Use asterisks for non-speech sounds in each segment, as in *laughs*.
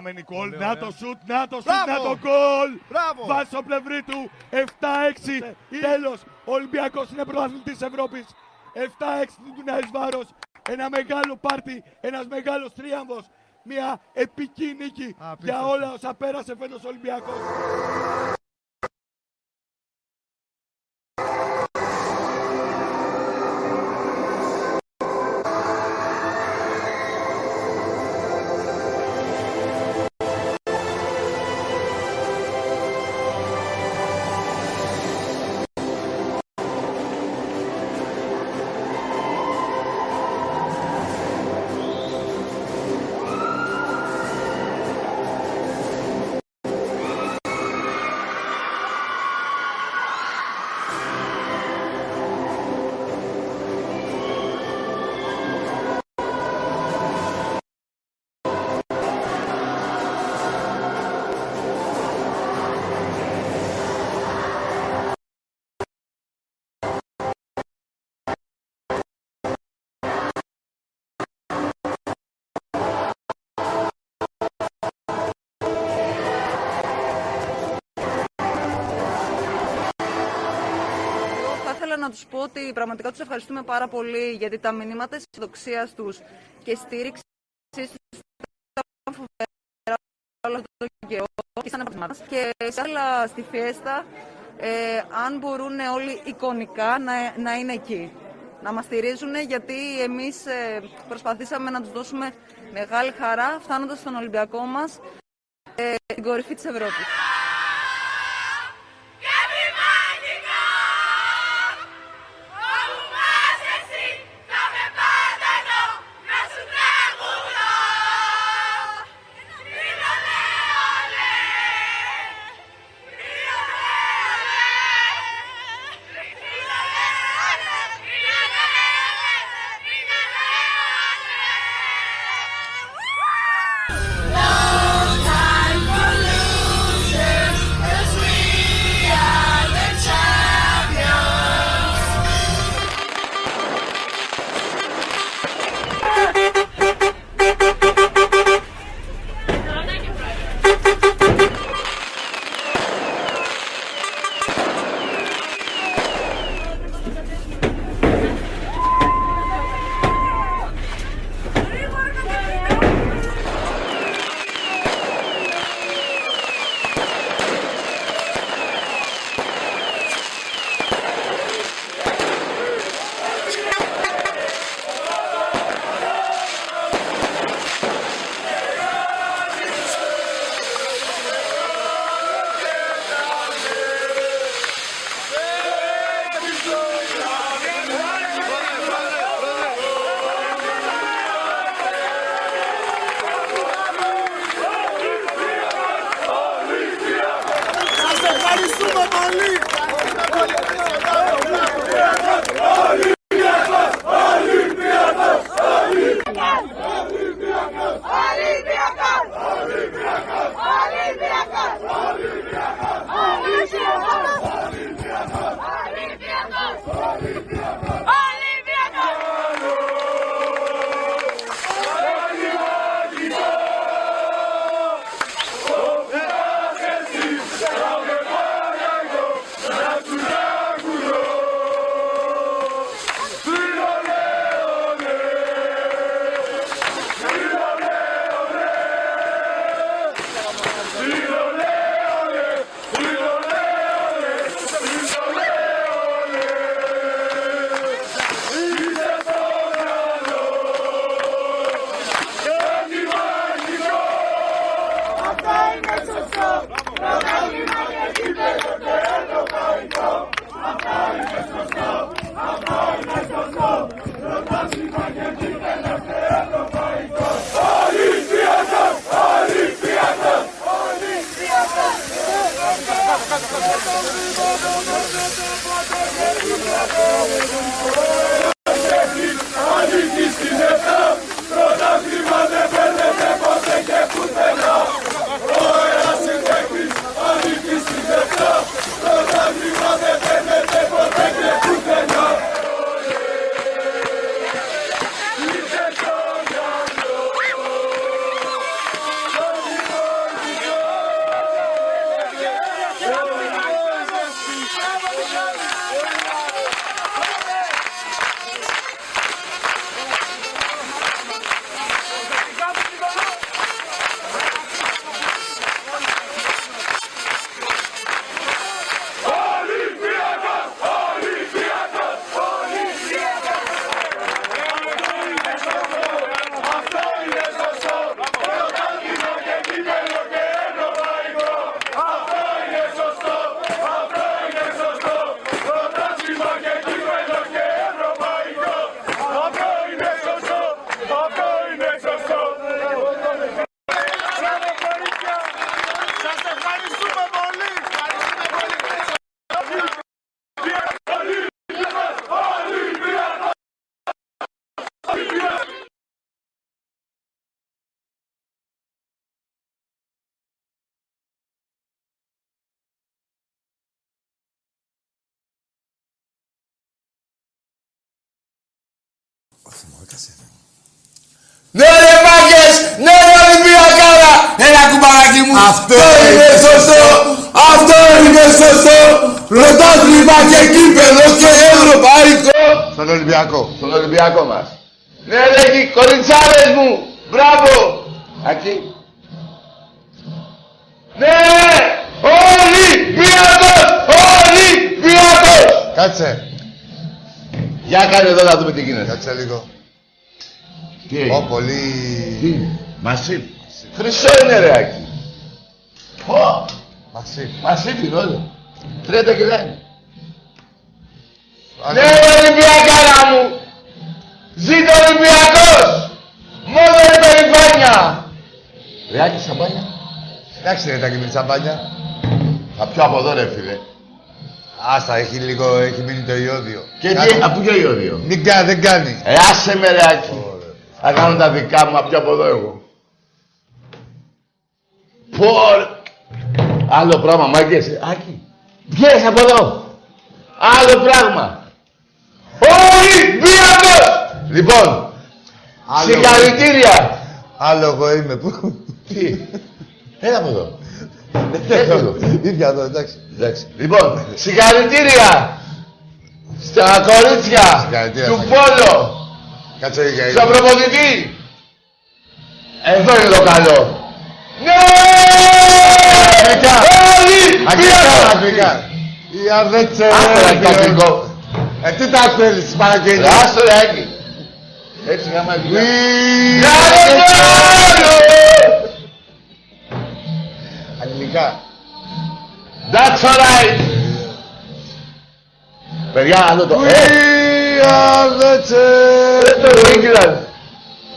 Πάμε Νικόλ, Πολύ να ωραία. το σουτ, να το σουτ, Μπράβο. να το γκολ! Μπράβο! Βάζει στο πλευρί του, 7-6, τέλος, ο Ολυμπιακός είναι πρωταθλητής Ευρώπης. 7-6 του Νάης Βάρος, ένα μεγάλο πάρτι, ένας μεγάλος τρίαμβος, μια επική νίκη για Απίστευτο. όλα όσα πέρασε φέτος ο Ολυμπιακός. Να τους πω ότι πραγματικά τους ευχαριστούμε πάρα πολύ γιατί τα μηνύματα της αισιοδοξίας τους και στήριξης τους ήταν φοβερά όλο αυτό το καιρό και σαν επαγγελμάτες. και σε άλλα στη φιέστα ε, αν μπορούν όλοι εικονικά να, να είναι εκεί. Να μας στηρίζουν γιατί εμείς ε, προσπαθήσαμε να τους δώσουμε μεγάλη χαρά φτάνοντας στον Ολυμπιακό μας ε, στην κορυφή της Ευρώπης. Στον Ολυμπιακό. Στον Ολυμπιακό μας. Ναι ρε εκεί, κοριτσάρες μου. Μπράβο. Ακεί. Ναι, Ολυμπιακός, Ολυμπιακός. Κάτσε. Για κάνε εδώ να δούμε τι γίνεται. Κάτσε λίγο. Τι Ω, έγινε. πολύ... Τι, Μασίπ. Χρυσό είναι ρε Άκη. Πω, Μασί. Μασίπ είναι όλο. 30 κιλά είναι. Αν- Ναι, Ολυμπιακάρα μου! Ζήτω Ολυμπιακός! Μόνο η περηφάνεια! Ρε Άκη, σαμπάνια. Εντάξει δεν ήταν και με τη τσαμπάνια. Θα πιω από εδώ ρε φίλε. Άστα, έχει λίγο, έχει μείνει το ιόδιο. Και Κάτω. τι, από ποιο ιόδιο; Μην κάνει, δεν κάνει. Ε, άσε με ρε Άκη. Θα κάνω τα δικά μου, θα πιω από εδώ εγώ. Πω, ρε. Άλλο πράγμα, μάγκες. Άκη, βγες από εδώ. Άλλο πράγμα. Ολυμπιακός! Λοιπόν, Άλλο συγχαρητήρια. Άλλο εγώ είμαι. Πού. Τι, έλα από εδώ. Έλα εδώ. Ίδια εδώ, εντάξει. Εντάξει. Λοιπόν, συγχαρητήρια στα κορίτσια Συγχαρητήρια του στα Πόλο, Κάτσε για στον προπονητή. Εδώ είναι το καλό. Ναι! Αγγλικά. Αγγλικά, Ολυμπιακός! αγγλικά. Η αρδέτσε. Άκουρα και αγγλικό. Ε, τι τα θέλεις, Ρε, παραγγελία. Άστο ρε Άκη. Έτσι γάμα αγγλικά. We Κάνε το άλλο! Αγγλικά. That's alright. Παιδιά, άλλο το... We Ε, are the ρε το champions. England.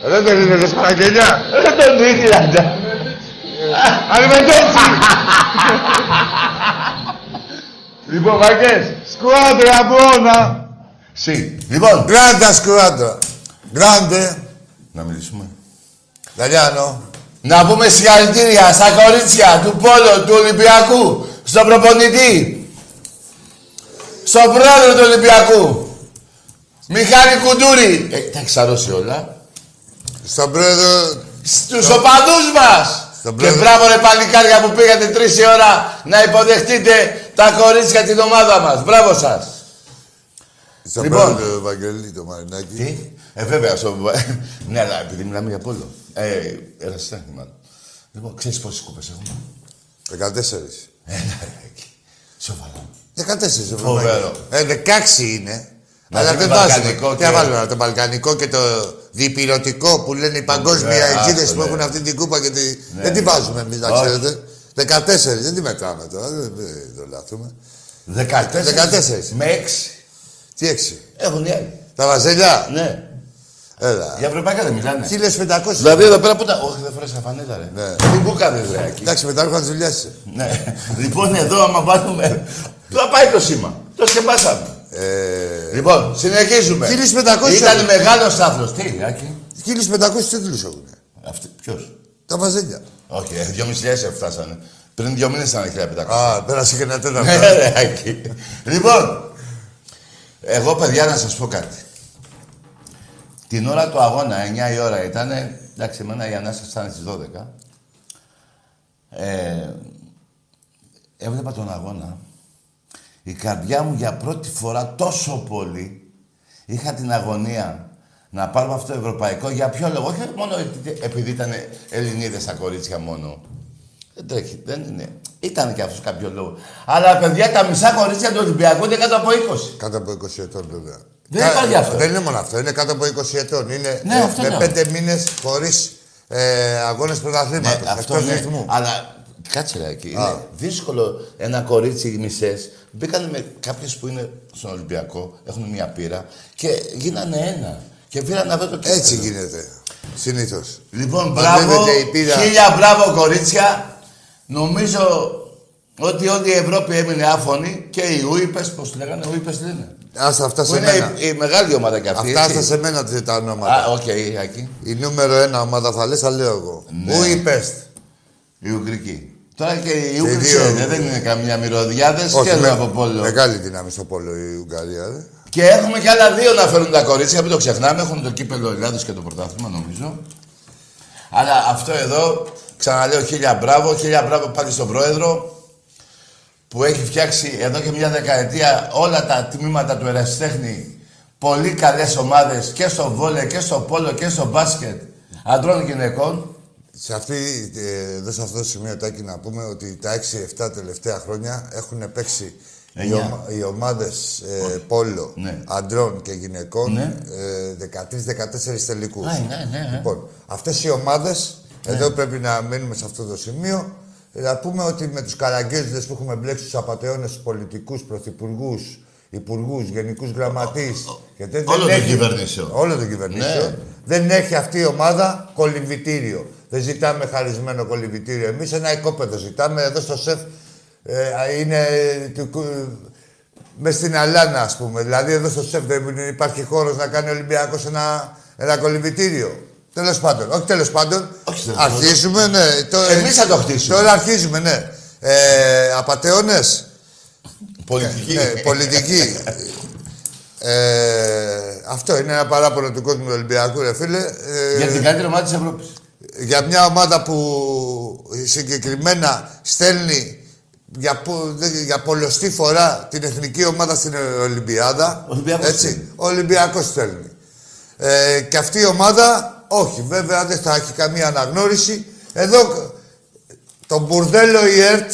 Ε, Δεν το είδες παραγγελιά. Ρε το England. *laughs* Arrivederci. Λοιπόν, μάγκες. Squadra buona. Συ. Λοιπόν. Grande squadra. Grande. Να μιλήσουμε. Italiano. Να πούμε συγχαρητήρια στα κορίτσια του Πόλο, του Ολυμπιακού, στον προπονητή, στον πρόεδρο του Ολυμπιακού, Μιχάλη Κουντούρη. Ε, τα έχεις αρρώσει όλα. Στον πρόεδρο. Στους οπαδούς μας. Στον Και πρόεδρο. μπράβο ρε παλικάρια που πήγατε τρεις η ώρα να υποδεχτείτε τα κορίτσια την ομάδα μας. Μπράβο σας. Στον Λοιπόν. πρόεδρο του Βαγγελί, το Μαρινάκι. Τι; Ε, βέβαια. Στο... ναι, αλλά επειδή μιλάμε για Πόλο. Ε, ερασιτέχνη μάλλον. Λοιπόν, ξέρεις πόσες κούπες έχουμε; 14. Έλα ρε εκεί. Σοβαρά. 14 Φοβερό. Ε, 16 είναι. Μαζί Αλλά με δεν Βαλκανικό βάζουμε. Τι και- να βάλουμε, το Βαλκανικό και το διπυρωτικό που λένε οι παγκόσμια Ε, αιγίδες άστο, που έχουν ναι. αυτή την κούπα και τη... Ναι, δεν τη ναι. βάζουμε εμείς, να Όχι. ξέρετε. 14, δεν τη μετράμε τώρα, δεν δεν το λάθουμε. 14. 14. Με 6. Τι έξι; Έχουν οι άλλοι. Τα βαζέλια; Ναι. Έλα. Για ευρωπαϊκά δεν μιλάνε. 1500. Δηλαδή εδώ πέρα που τα. Όχι, δεν φορέσα φανέλα, ρε. Ναι. Τι μπουκάδε, ρε. εκεί. Εντάξει, μετά έρχονται δουλειάσει. Ναι. Λοιπόν, εδώ άμα βάλουμε. Τώρα πάει το σήμα; Το σκεπάσαμε. Ε, Λοιπόν, συνεχίζουμε. 1500 Ήταν έχουν. μεγάλος στάθρο. Τι, Άκη. 1500 τίτλους έχουν. Ποιος; Τα βαζέλια. Όχι, ε, 2.500 φτάσανε. Πριν δύο μήνες ήταν 1.500. Α, πέρασε και ένα τέταρτο. Ναι, ρε, Άκη. Λοιπόν, εγώ παιδιά να σας πω κάτι. Την ώρα του αγώνα, 9 η ώρα ήταν, εντάξει, εμένα η ανάσταση ήταν στις 12. Ε, έβλεπα τον αγώνα. Η καρδιά μου για πρώτη φορά τόσο πολύ είχα την αγωνία να πάρω αυτό το ευρωπαϊκό. Για ποιο λόγο, όχι μόνο επειδή ήταν Ελληνίδες τα κορίτσια μόνο. Δεν τρέχει, δεν είναι. Ήταν και αυτό κάποιο λόγο. Αλλά παιδιά, τα μισά κορίτσια του Ολυμπιακού είναι κάτω από 20. Κάτω από 20 ετών βέβαια. Δεν Κα- υπάρχει αυτό. Δεν είναι μόνο αυτό, είναι κάτω από 20 ετών. Είναι Ναι, ε, αυτό με λέω. 5 μήνες χωρίς ε, αγώνες πρωταθλήματος. Ναι, αυτό Εκτός ναι. ρυθμού. Αλλά κάτσε ρε εκεί. Α. Είναι δύσκολο ένα κορίτσι μισές. Μπήκαν με κάποιες που είναι στον Ολυμπιακό, έχουν μια πείρα και γίνανε ένα. Και πήραν αυτό το κύπελο. Έτσι γίνεται. Συνήθως. Λοιπόν, Μαζεύεται μπράβο. η πείρα. Χίλια μπράβο, κορίτσια. Νομίζω ότι όλη η Ευρώπη έμεινε άφωνη και οι Ούιπεστ, πώς τη λέγανε, Ούιπεστ τι λένε; Άστα αυτά Που σε είναι μένα. η, η μεγάλη ομάδα κι αυτή, Αυτά έτσι. αυτά σε μένα τα- τα ονόματα. Α, οκ, εκεί. Η νούμερο ένα ομάδα θα λες, θα λέω εγώ. Ναι. Πού είπες. Η Ουγγρική. Τώρα και οι Και Ούγγροι δύο. ξέρετε, δεν είναι καμιά μυρωδιάδες Όχι, και με- από πόλο. Μεγάλη δύναμη στο πόλο η Ουγγαρία. Δε. Και έχουμε και άλλα δύο να φέρουν τα κορίτσια, μην το ξεχνάμε. Έχουν το κύπελο Ελλάδος και το πρωτάθλημα, νομίζω. Αλλά αυτό εδώ, ξαναλέω χίλια μπράβο, χίλια μπράβο πάλι στον πρόεδρο που έχει φτιάξει εδώ και μια δεκαετία όλα τα τμήματα του ερασιτέχνη πολύ καλές ομάδες και στο βόλε και στο πόλο και στο μπάσκετ αντρών γυναικών. Σε, αυτή, ε, εδώ σε αυτό το σημείο, Τάκη, να πούμε ότι τα 6-7 τελευταία χρόνια έχουν παίξει οι, Εννιά. ομα, οι ομάδες ε, πόλο Ναι. αντρών και γυναικών Ναι. ε, 13-14 τελικούς. Α, ναι, ναι, ναι. Λοιπόν, αυτές οι ομάδες, εδώ πρέπει να μείνουμε σε αυτό το σημείο, να πούμε ότι με τους καραγκέζιδες που έχουμε μπλέξει τους απαταιώνες, τους πολιτικούς, πρωθυπουργούς, υπουργούς, γενικούς γραμματείς και τέτοια, όλο δεν το έχει- κυβερνήσεων. Όλο το κυβερνήσεων. Ναι. Δεν έχει αυτή η ομάδα κολυμβητήριο. Δεν ζητάμε χαρισμένο κολυμβητήριο. Εμείς ένα οικόπεδο ζητάμε. Εδώ στο ΣΕΦ ε, είναι του, κου- μες στην Αλάνα, ας πούμε. Δηλαδή εδώ στο ΣΕΦ δεν υπάρχει χώρος να κάνει ο Ολυμπιακός ένα, ένα κολυμβητήριο. Τέλος πάντων. Όχι τέλος πάντων. Όχι τέλος πάντων. Αρχίζουμε, ναι. Το, Εμείς θα το χτίσουμε. Τώρα αρχίζουμε, ναι. Ε, απατεώνες. Πολιτική. Ναι, πολιτική. ε, αυτό είναι ένα παράπονο του κόσμου του Ολυμπιακού, ρε φίλε. Ε, Για την καλύτερη ομάδα της Ευρώπης. για μια ομάδα που συγκεκριμένα στέλνει για, πο- δε- για πολλωστή φορά την εθνική ομάδα στην Ολυμπιάδα. Ολυμπιακός έτσι. στέλνει. Ο Ολυμπιακός στέλνει. Ε, και αυτή η ομάδα, όχι, βέβαια δεν θα έχει καμία αναγνώριση. Εδώ το μπουρδέλο η ΕΡΤ,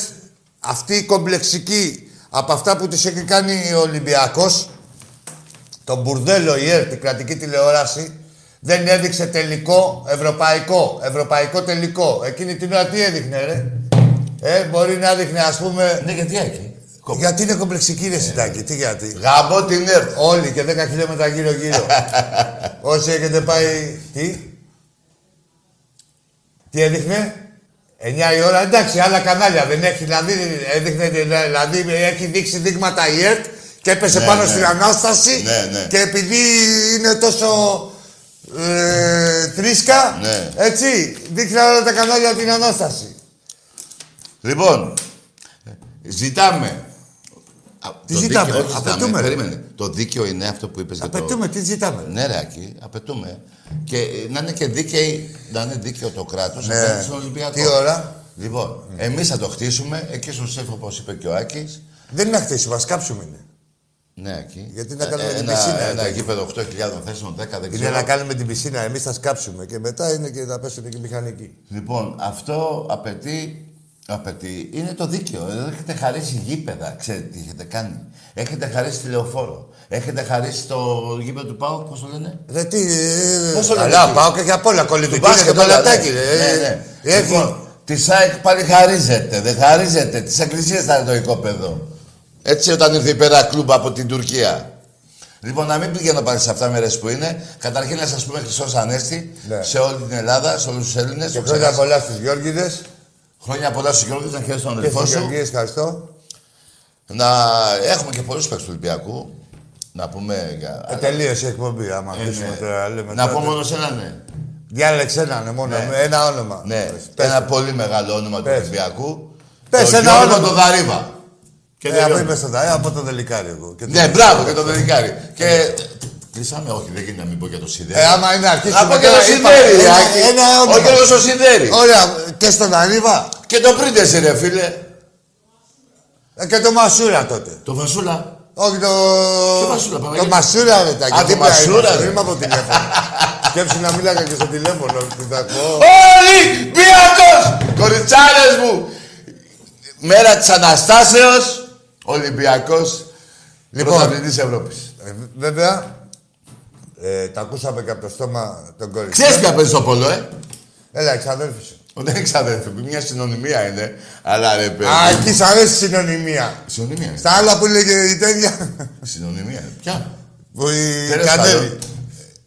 αυτή η κομπλεξική από αυτά που της έχει κάνει ο Ολυμπιακός, το μπουρδέλο η ΕΡΤ, η κρατική τηλεόραση, δεν έδειξε τελικό ευρωπαϊκό. Ευρωπαϊκό τελικό. Εκείνη την ώρα τι έδειχνε, ρε; Ε, μπορεί να έδειχνε, ας πούμε... Ναι, γιατί εκεί. Γιατί είναι κομπλεξική, ρε Συντάκη. Τι γιατί; Γαμπό την ΕΡΤ. Όλοι και 10 χιλιόμετρα γύρω-γύρω. *laughs* Όσοι έχετε πάει. Τι; Τι έδειχνε; 9 η ώρα. Εντάξει, άλλα κανάλια δεν έχει. Δηλαδή, έδειχνε, δηλαδή έχει δείξει δείγματα η ΕΡΤ και έπεσε Ναι, πάνω ναι. στην Ανάσταση. Ναι, ναι. Και επειδή είναι τόσο ε, τρίσκα, Ναι. έτσι, δείχνει όλα τα κανάλια την Ανάσταση. Λοιπόν, ζητάμε. Α, Τι το ζητάμε, δίκαιο- όχι απαιτούμε, ρε. Περίμενε. Το δίκαιο είναι αυτό που είπες για το... Απαιτούμε, τι ζητάμε; Ναι, ρε, Άκη, απαιτούμε. Και ε, να είναι και δίκαιη, να είναι δίκαιο το κράτος Ναι. απέναντι στον Ολυμπιακό. Τι ώρα; Λοιπόν, εμείς θα το χτίσουμε, εκεί στο ΣΕΦ, όπως είπε και ο Άκης. Δεν είναι να χτίσουμε, ας κάψουμε είναι. Ναι, εκεί. Γιατί να κάνουμε την ένα, πισίνα, Ένα εντάξει. γήπεδο 8.000 θέσεων, 10, δεν Είναι ξέρω. να κάνουμε την πισίνα, εμείς θα σκάψουμε και μετά είναι και θα πέσουν και οι μηχανικοί. Λοιπόν, αυτό απαιτεί, απαιτεί, είναι το δίκαιο. Εδώ έχετε χαρίσει γήπεδα, ξέρετε τι έχετε κάνει. Έχετε χαρίσει τηλεοφόρο. Έχετε χαρίσει το γήπεδο του Πάου, πώς το λένε; Ρε τι. ε, Πώς το λένε Καλά, εκεί; πάω και για απ' όλα. Του Κολλητική μπάσκετ και το όλα, λατάκι. ναι. ρε. Ναι, ναι. Έχει. Λοιπόν, τη ΣΑΕΚ πάλι χαρίζεται, δεν χαρίζεται. Τη εκκλησία θα είναι το οικόπεδο. Έτσι όταν ήρθε η πέρα κλουμπ από την Τουρκία. Λοιπόν, να μην πηγαίνω πάλι σε αυτά μέρες που είναι. Καταρχήν να σας πούμε Χριστός Ανέστη Ναι. σε όλη την Ελλάδα, σε όλους τους Έλληνες. Και Το χρόνια ξεχάσα. πολλά στου Γιώργιδες Χρόνια πολλά στους Γιώργους, να χαίρεσαι τον και αδελφό στους σου. Γεωργίες, ευχαριστώ. Να έχουμε και πολλούς παίκτες του Ολυμπιακού. Να πούμε για... Ε, τελείωσε η εκπομπή. Άμα Ε, αφήσουμε ναι. τώρα. λέμε Να τώρα, πω μόνο σε ένα ναι. Διάλεξε ένα, ναι, μόνο. Ναι. με Ένα όνομα. Ναι, Πες. ένα πολύ μεγάλο όνομα του Πες. Ολυμπιακού. Πες Το ένα Γιώργο όνομα. τον Δαρίβα. Και Ε, από τελειώνει. είμαι στο ΔΑΕ, από το Δελικάρι εγώ. Και το- Ναι, μπράβο και το Δελικάρι. Και κλείσαμε, όχι, δεν γίνεται να μην πω για το Σιδέρι. Ε, άμα είναι αρχίσουμε Να πω και τώρα, το είπα, Σιδέρι, ένα- Άκη. ένα όνομα. Ο Γιώργος ο Σιδέρι. Ωραία, και στον Αρίβα. Και το Πρίντεση, ρε φίλε. Ε, Και το Μασούρα τότε. Το Βασούλα. Όχι το. Ποιο Μασούρα, Το Παναγιώτη; Μασούρα, ρε τα Α, το Μασούρα, ρε. Είμαι από τηλέφωνο. Σκέψου να μιλάγα και στο τηλέφωνο. Τι θα πω. Ολυμπιακός! Κοριτσάρες μου! Μέρα της Αναστάσεως, Ολυμπιακός, Λοιπόν. πρωταθλητής Ευρώπης. Ε, βέβαια, ε, τα ακούσαμε και από το στόμα των κοριτσιών. Ξέρεις ποια παίζει στο πόλο, ε; Έλα, εξαδέλφη σου. Δεν έχει αδέρφη, μια συνωνυμία είναι. Αλλά ρε παιδί. Α, εκεί σ' αρέσει η συνωνυμία. Συνωνυμία. είναι. Στα άλλα που λέγε η τέτοια. Συνωνυμία. Ποια; που η Τέλος Κανέλη. πάντων.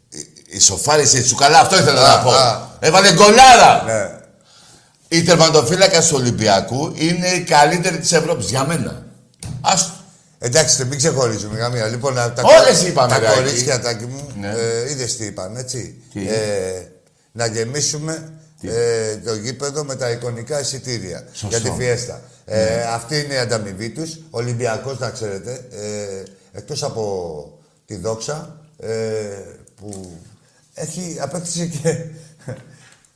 Η- Η σοφάρισε η τσουκαλά, αυτό ήθελα Α, να πω. α. Έβαλε γκολάρα. Ναι. Η τερματοφύλακα του Ολυμπιακού είναι η καλύτερη της Ευρώπης για μένα. Άστο. Εντάξει, μην ξεχωρίζουμε καμία. Λοιπόν, τα, Όλες είπαμε, τα ρε, Άκη. κορίτσια, τάκι μου, Ναι. ε, είδες τι είπαν, έτσι. Τι; Ε, να γεμίσουμε ε, το γήπεδο με τα εικονικά εισιτήρια Σωστό. για τη φιέστα. Ε, αυτή είναι η ανταμοιβή τους. Ολυμπιακός, να ξέρετε, ε, εκτός από τη δόξα, ε, που έχει απέκτησε και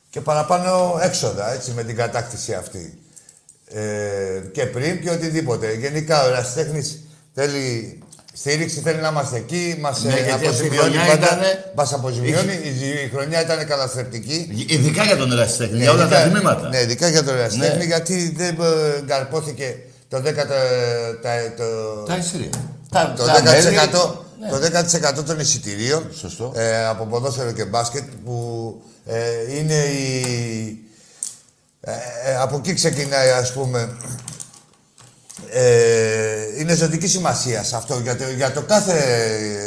και παραπάνω έξοδα, έτσι, με την κατάκτηση αυτή. Ε, και πριν και οτιδήποτε. Γενικά ο ερασιτέχνης θέλει στήριξη, θέλει να είμαστε εκεί, μας Ναι, ε, γιατί αυτή η αποζημιώνει χρονιά πάντα. ήτανε- Μας αποζημιώνει, η, η χρονιά ήταν καταστρεπτική. Ειδικά για τον ερασιτέχνη, για όλα τα ειδικά- τμήματα. Ναι, ειδικά για τον ερασιτέχνη, Ναι. γιατί δεν ε, καρπόθηκε το 10%, τα, το, Τα εισιτήρια. Τα, το τα 10%, μέλη- ναι. το 10% των εισιτηρίων Σωστό. ε, από ποδόσφαιρο και μπάσκετ που ε, είναι η... Ε, ε, από εκεί ξεκινάει ας πούμε ε, είναι ζωτική σημασία σε αυτό για το, για το κάθε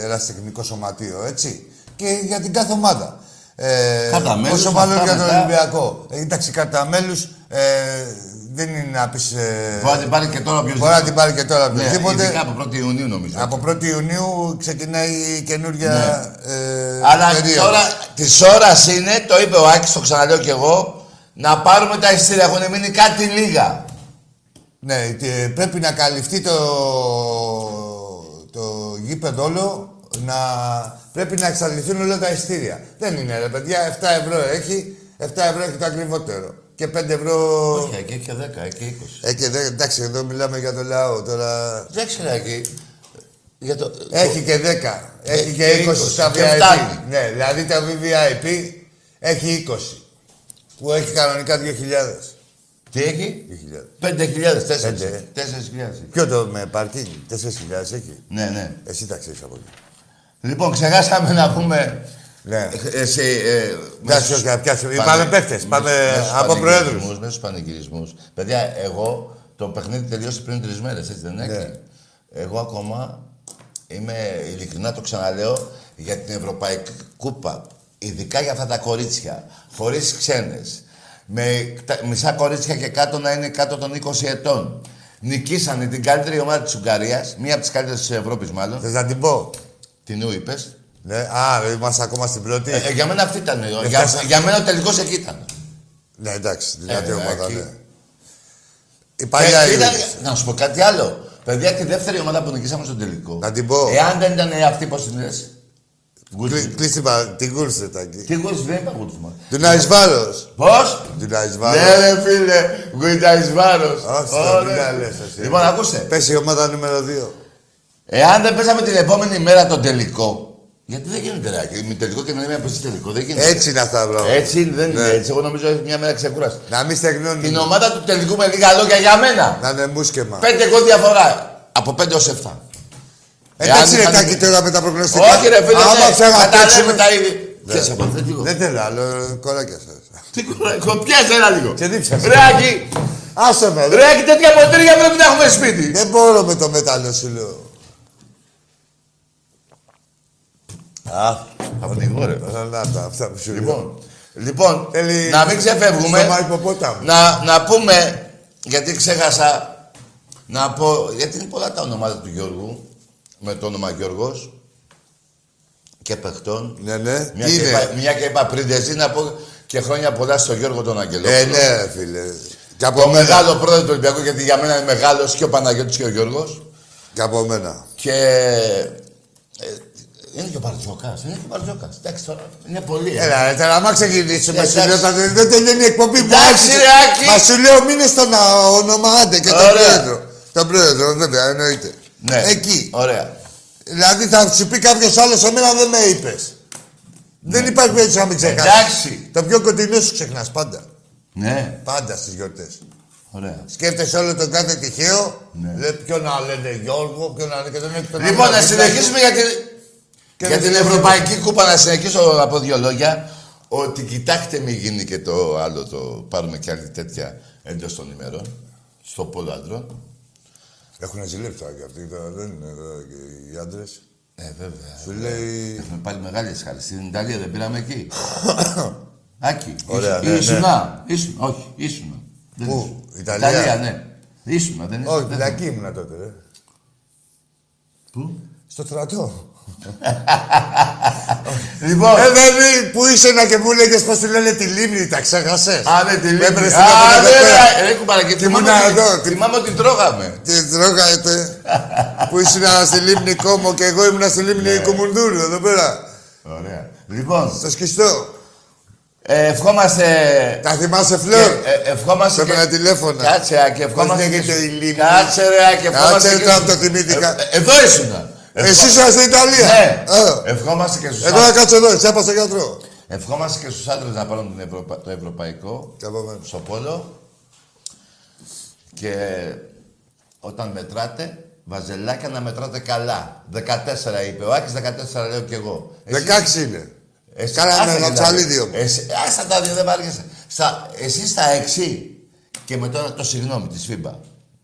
ερασιτεχνικό σωματείο, έτσι. Και για την κάθε ομάδα. Ε, Κατά μέλους, Όσο μάλλον αυτά για τον μετά. Ολυμπιακό. Ε, εντάξει, κατά μέλους ε, δεν είναι να πεις. Ε, Μπορεί να την πάρει και τώρα οποιοδήποτε. μπορεί να την πάρει και τώρα Ναι, οποιοδήποτε. ειδικά από 1η Ιουνίου νομίζω. Από 1η Ιουνίου ξεκινάει η καινούργια ε, Ναι. Αλλά περίοδος. τώρα της ώρας είναι, το είπε ο Άκης, το ξαναλέω κι εγώ, να πάρουμε τα εισιτήρια. Έχουν μείνει κάτι λίγα. Ναι, και πρέπει να καλυφθεί το, το γήπεδο όλο, να, πρέπει να εξαλειφθούν όλα τα ειστήρια. Δεν είναι ρε παιδιά, 7 ευρώ έχει, 7 ευρώ έχει το ακριβότερο. Και 5 ευρώ... Όχι, εκεί έχει και 10, εκεί 20. Ε, και δε, εντάξει, εδώ μιλάμε για το λαό, τώρα... Δεν ξέρω εκεί. Για το... Έχει και 10, έχει και Έχει 20 20, στα και VIP. φτάνει. Ναι, δηλαδή τα VVIP έχει 20. Που έχει κανονικά 2.000. Τι έχει; 2.000. 5.000, 4.000. Πέντε. 4.000. Ποιο το με πάρκινγκ, 4.000 έχει. Ναι, ναι. Εσύ τα ξέρεις από εκεί. Λοιπόν, ξεχάσαμε να πούμε. Ναι. ε, Εσύ, ε, Πιάσου, μέσω- όχι, πιάσου. πανε- Πάμε παίχτες, πάμε μέσω στους από πανηγυρισμούς, προέδρους. Μέσω στους πανηγυρισμούς. Παιδιά, εγώ το παιχνίδι τελειώσει πριν τρεις μέρες, έτσι δεν έχει. Ναι. Εγώ ακόμα είμαι ειλικρινά το ξαναλέω για την Ευρωπαϊκή Κούπα. Ειδικά για αυτά τα κορίτσια. Χωρίς ξένες. Με τα- μισά κορίτσια και κάτω να είναι κάτω των 20 ετών. Νικήσανε την καλύτερη ομάδα της Ουγγαρίας, μία από τις καλύτερες της Ευρώπης μάλλον. Θες να την πω; Την Ου είπες; Ναι. Α, είμαστε ακόμα στην πρώτη. Ε, για μένα αυτή ήταν. για, φτάσα- για μένα ο τελικός εκεί ήταν. ναι, εντάξει, δυνατή Ε, ομάδα, εκεί. ναι. Η παλιά Και ήταν- Ιούλης. να σου πω κάτι άλλο. Παιδιά, τη δεύτερη ομάδα που νικήσαμε στον τελικό. Να την πω. Εάν δεν ήταν αυτή, πώς την λες; Κλεί- Κλείς την πα- την κούρσε τα εκεί. Τι γούρι δεν είπα γούρι μας. Του Ναϊσβάρος. Πώς; Του Ναϊσβάρος. Ναι, ρε φίλε, γουιτάι βάρο. Όχι, το μην τα λες εσύ. Λοιπόν, ακούστε. Πες η ομάδα νούμερο 2. Εάν δεν παίζαμε την επόμενη μέρα τον τελικό. Γιατί δεν γίνεται ρε, με τελικό και με μία παίζει τελικό. Δεν γίνεται. Έτσι είναι αυτά, μπρο. Έτσι δεν είναι Ναι. έτσι. Εγώ νομίζω ότι μια μέρα ξεκουράσει. Να μην στεγνώνει. Την ομάδα του τελικού με λίγα λόγια για μένα. Να είναι μουσκεμα. Πέντε γκολ διαφορά. Από πέντε ως εφτά. Εντάξει, ρε Εάν Τάκη, είχαν- τώρα με τα προγνωστικά. Όχι ρε φίλε, Άμα ναι, ψέμα καταλέμε παίξουμε- τα είδη. Ποιες από αυτές, λίγο. Δεν θέλω άλλο, κοράκια σας. Τι κοράκο, πιάσε ένα λίγο. Και δίψασε. Ρε Άκη, Άσε με, ρε ρε. Άκη, τέτοια ποτήρια πρέπει να έχουμε σπίτι. Δεν μπορώ με το μέταλλο σου λέω. Α, από ρε. Να τα, αυτά που σου λέω. Λοιπόν, λοιπόν Θέλει να μην ξεφεύγουμε. στόμα υποπόταμου. Να, να πούμε, γιατί ξέχασα να πω, γιατί είναι πολλά τα ονόματα του Γιώργου, με το όνομα Γιώργος και παιχτών. Ναι, ναι. Μια Τι και, είναι; είπα, μια και είπα πριν δεζή, να πω και χρόνια πολλά στο Γιώργο τον Αγγελόπουλο. Ε, ναι, ρε φίλε. Και από Το μένα. μεγάλο πρόεδρο του Ολυμπιακού, γιατί για μένα είναι μεγάλος και ο Παναγιώτης και ο Γιώργος. Και από μένα. Και ε, είναι και ο Μπαρτζόκας. Είναι και ο Μπαρτζόκας. Εντάξει τώρα, είναι πολύ. ε. Έλα, ρε, τώρα, άμα ξεκινήσουμε, Εντάξει. σου λέω, θα- δεν τελειώνει η εκπομπή που Εντάξει, άρχισε. ρε, Άκη. Μα σου λέω, μείνε στον α, όνομα, άντε και τον Ωραία. πρόεδρο. Τον πρόεδρο, βέβαια, εννοείται. Ναι. Εκεί. Ωραία. Δηλαδή θα σου πει κάποιος άλλος, εμένα δεν με είπες. Δεν υπάρχει περίπτωση να μην ξεχάσεις. Ναι. Εντάξει. Το πιο κοντινό σου ξεχνάς πάντα. Ναι. Πάντα στις γιορτές. Ωραία. Σκέφτεσαι όλο τον κάθε τυχαίο. Ναι. Λέει ποιο να λένε Γιώργο, ποιο να λένε και δεν έχει τον Λοιπόν, άλλο να δίπλα συνεχίσουμε για την, Και για δεν την συνεχίζουμε. Ευρωπαϊκή Κούπα. Να συνεχίσω από δύο λόγια. Ότι κοιτάξτε, μην γίνει και το άλλο, το πάρουμε και άλλη τέτοια εντός των ημερών. Στο πόλο αντρών. Σου. Έχουν ζηλέψει και αυτοί, τώρα δεν είναι εδώ και οι άντρες. Ε, βέβαια. Σου λέει. Έχουμε πάλι μεγάλες χάρη. Στην Ιταλία δεν πήραμε εκεί. *coughs* Άκη. Ωραία, ήσουν- ναι, ήσουνα. Ήσουν. Όχι, ήσουνα. Δεν Πού; ήσουν. Ιταλία; Ιταλία, ναι. Ήσουνα, δεν ήσουν. Όχι, δεν- φυλακή ήμουνα τότε, ρε. Πού; Στο στρατό. Λοιπόν. Ε, δηλαδή, που είσαι να και μου έλεγε πώς τη λένε τη λίμνη, τα ξέχασες; Α, ναι, τη λίμνη. Έπρεπε στην Α, Αθήνα ναι, εδώ πέρα. ρε, ρε, κουμπάρα, και θυμάμαι ήμουνα ότι- εδώ, τι- Θυμάμαι ότι τρώγαμε. Και τρώγατε. που ήσουν στη λίμνη Κόμο και εγώ ήμουν στη λίμνη Ναι. Κουμουνδούρου εδώ πέρα. Ωραία. Λοιπόν, Στο σκιστό. Ε, ευχόμαστε... Τα θυμάσαι, Φλόρ; και- ε, ευχόμαστε... Παίρνει ένα τηλέφωνο. Κάτσε, ρε, και ευχόμαστε... λέγεται και- η Λίμνη; Κάτσε, ρε, και ευχόμαστε... Κάτσε, και- τώρα το θυμήθηκα. Ε, ε, Εδώ ήσουν. Εσύ ήσουν στην Ιταλία. Ναι. Ε. Ευχόμαστε και στους Εγώ να άντρες. κάτσω εδώ, εσύ έπα στο γιατρό. Ευχόμαστε και στους άντρες να πάρουν την Ευρωπα- το ευρωπαϊκό Και από μένα. στο πόλο. Και όταν μετράτε, βαζελάκια να μετράτε καλά. 14 είπε ο Άκης, 14 λέω κι εγώ. Εσύ- 16 είναι. Εσύ, Κάναμε άσε ένα δηλαδή. ψαλίδι όμως. Εσύ, άστα τα δύο, δεν βάργεσαι. Στα, εσύ στα 6 και με τώρα το συγγνώμη της ΦΥΜΠΑ.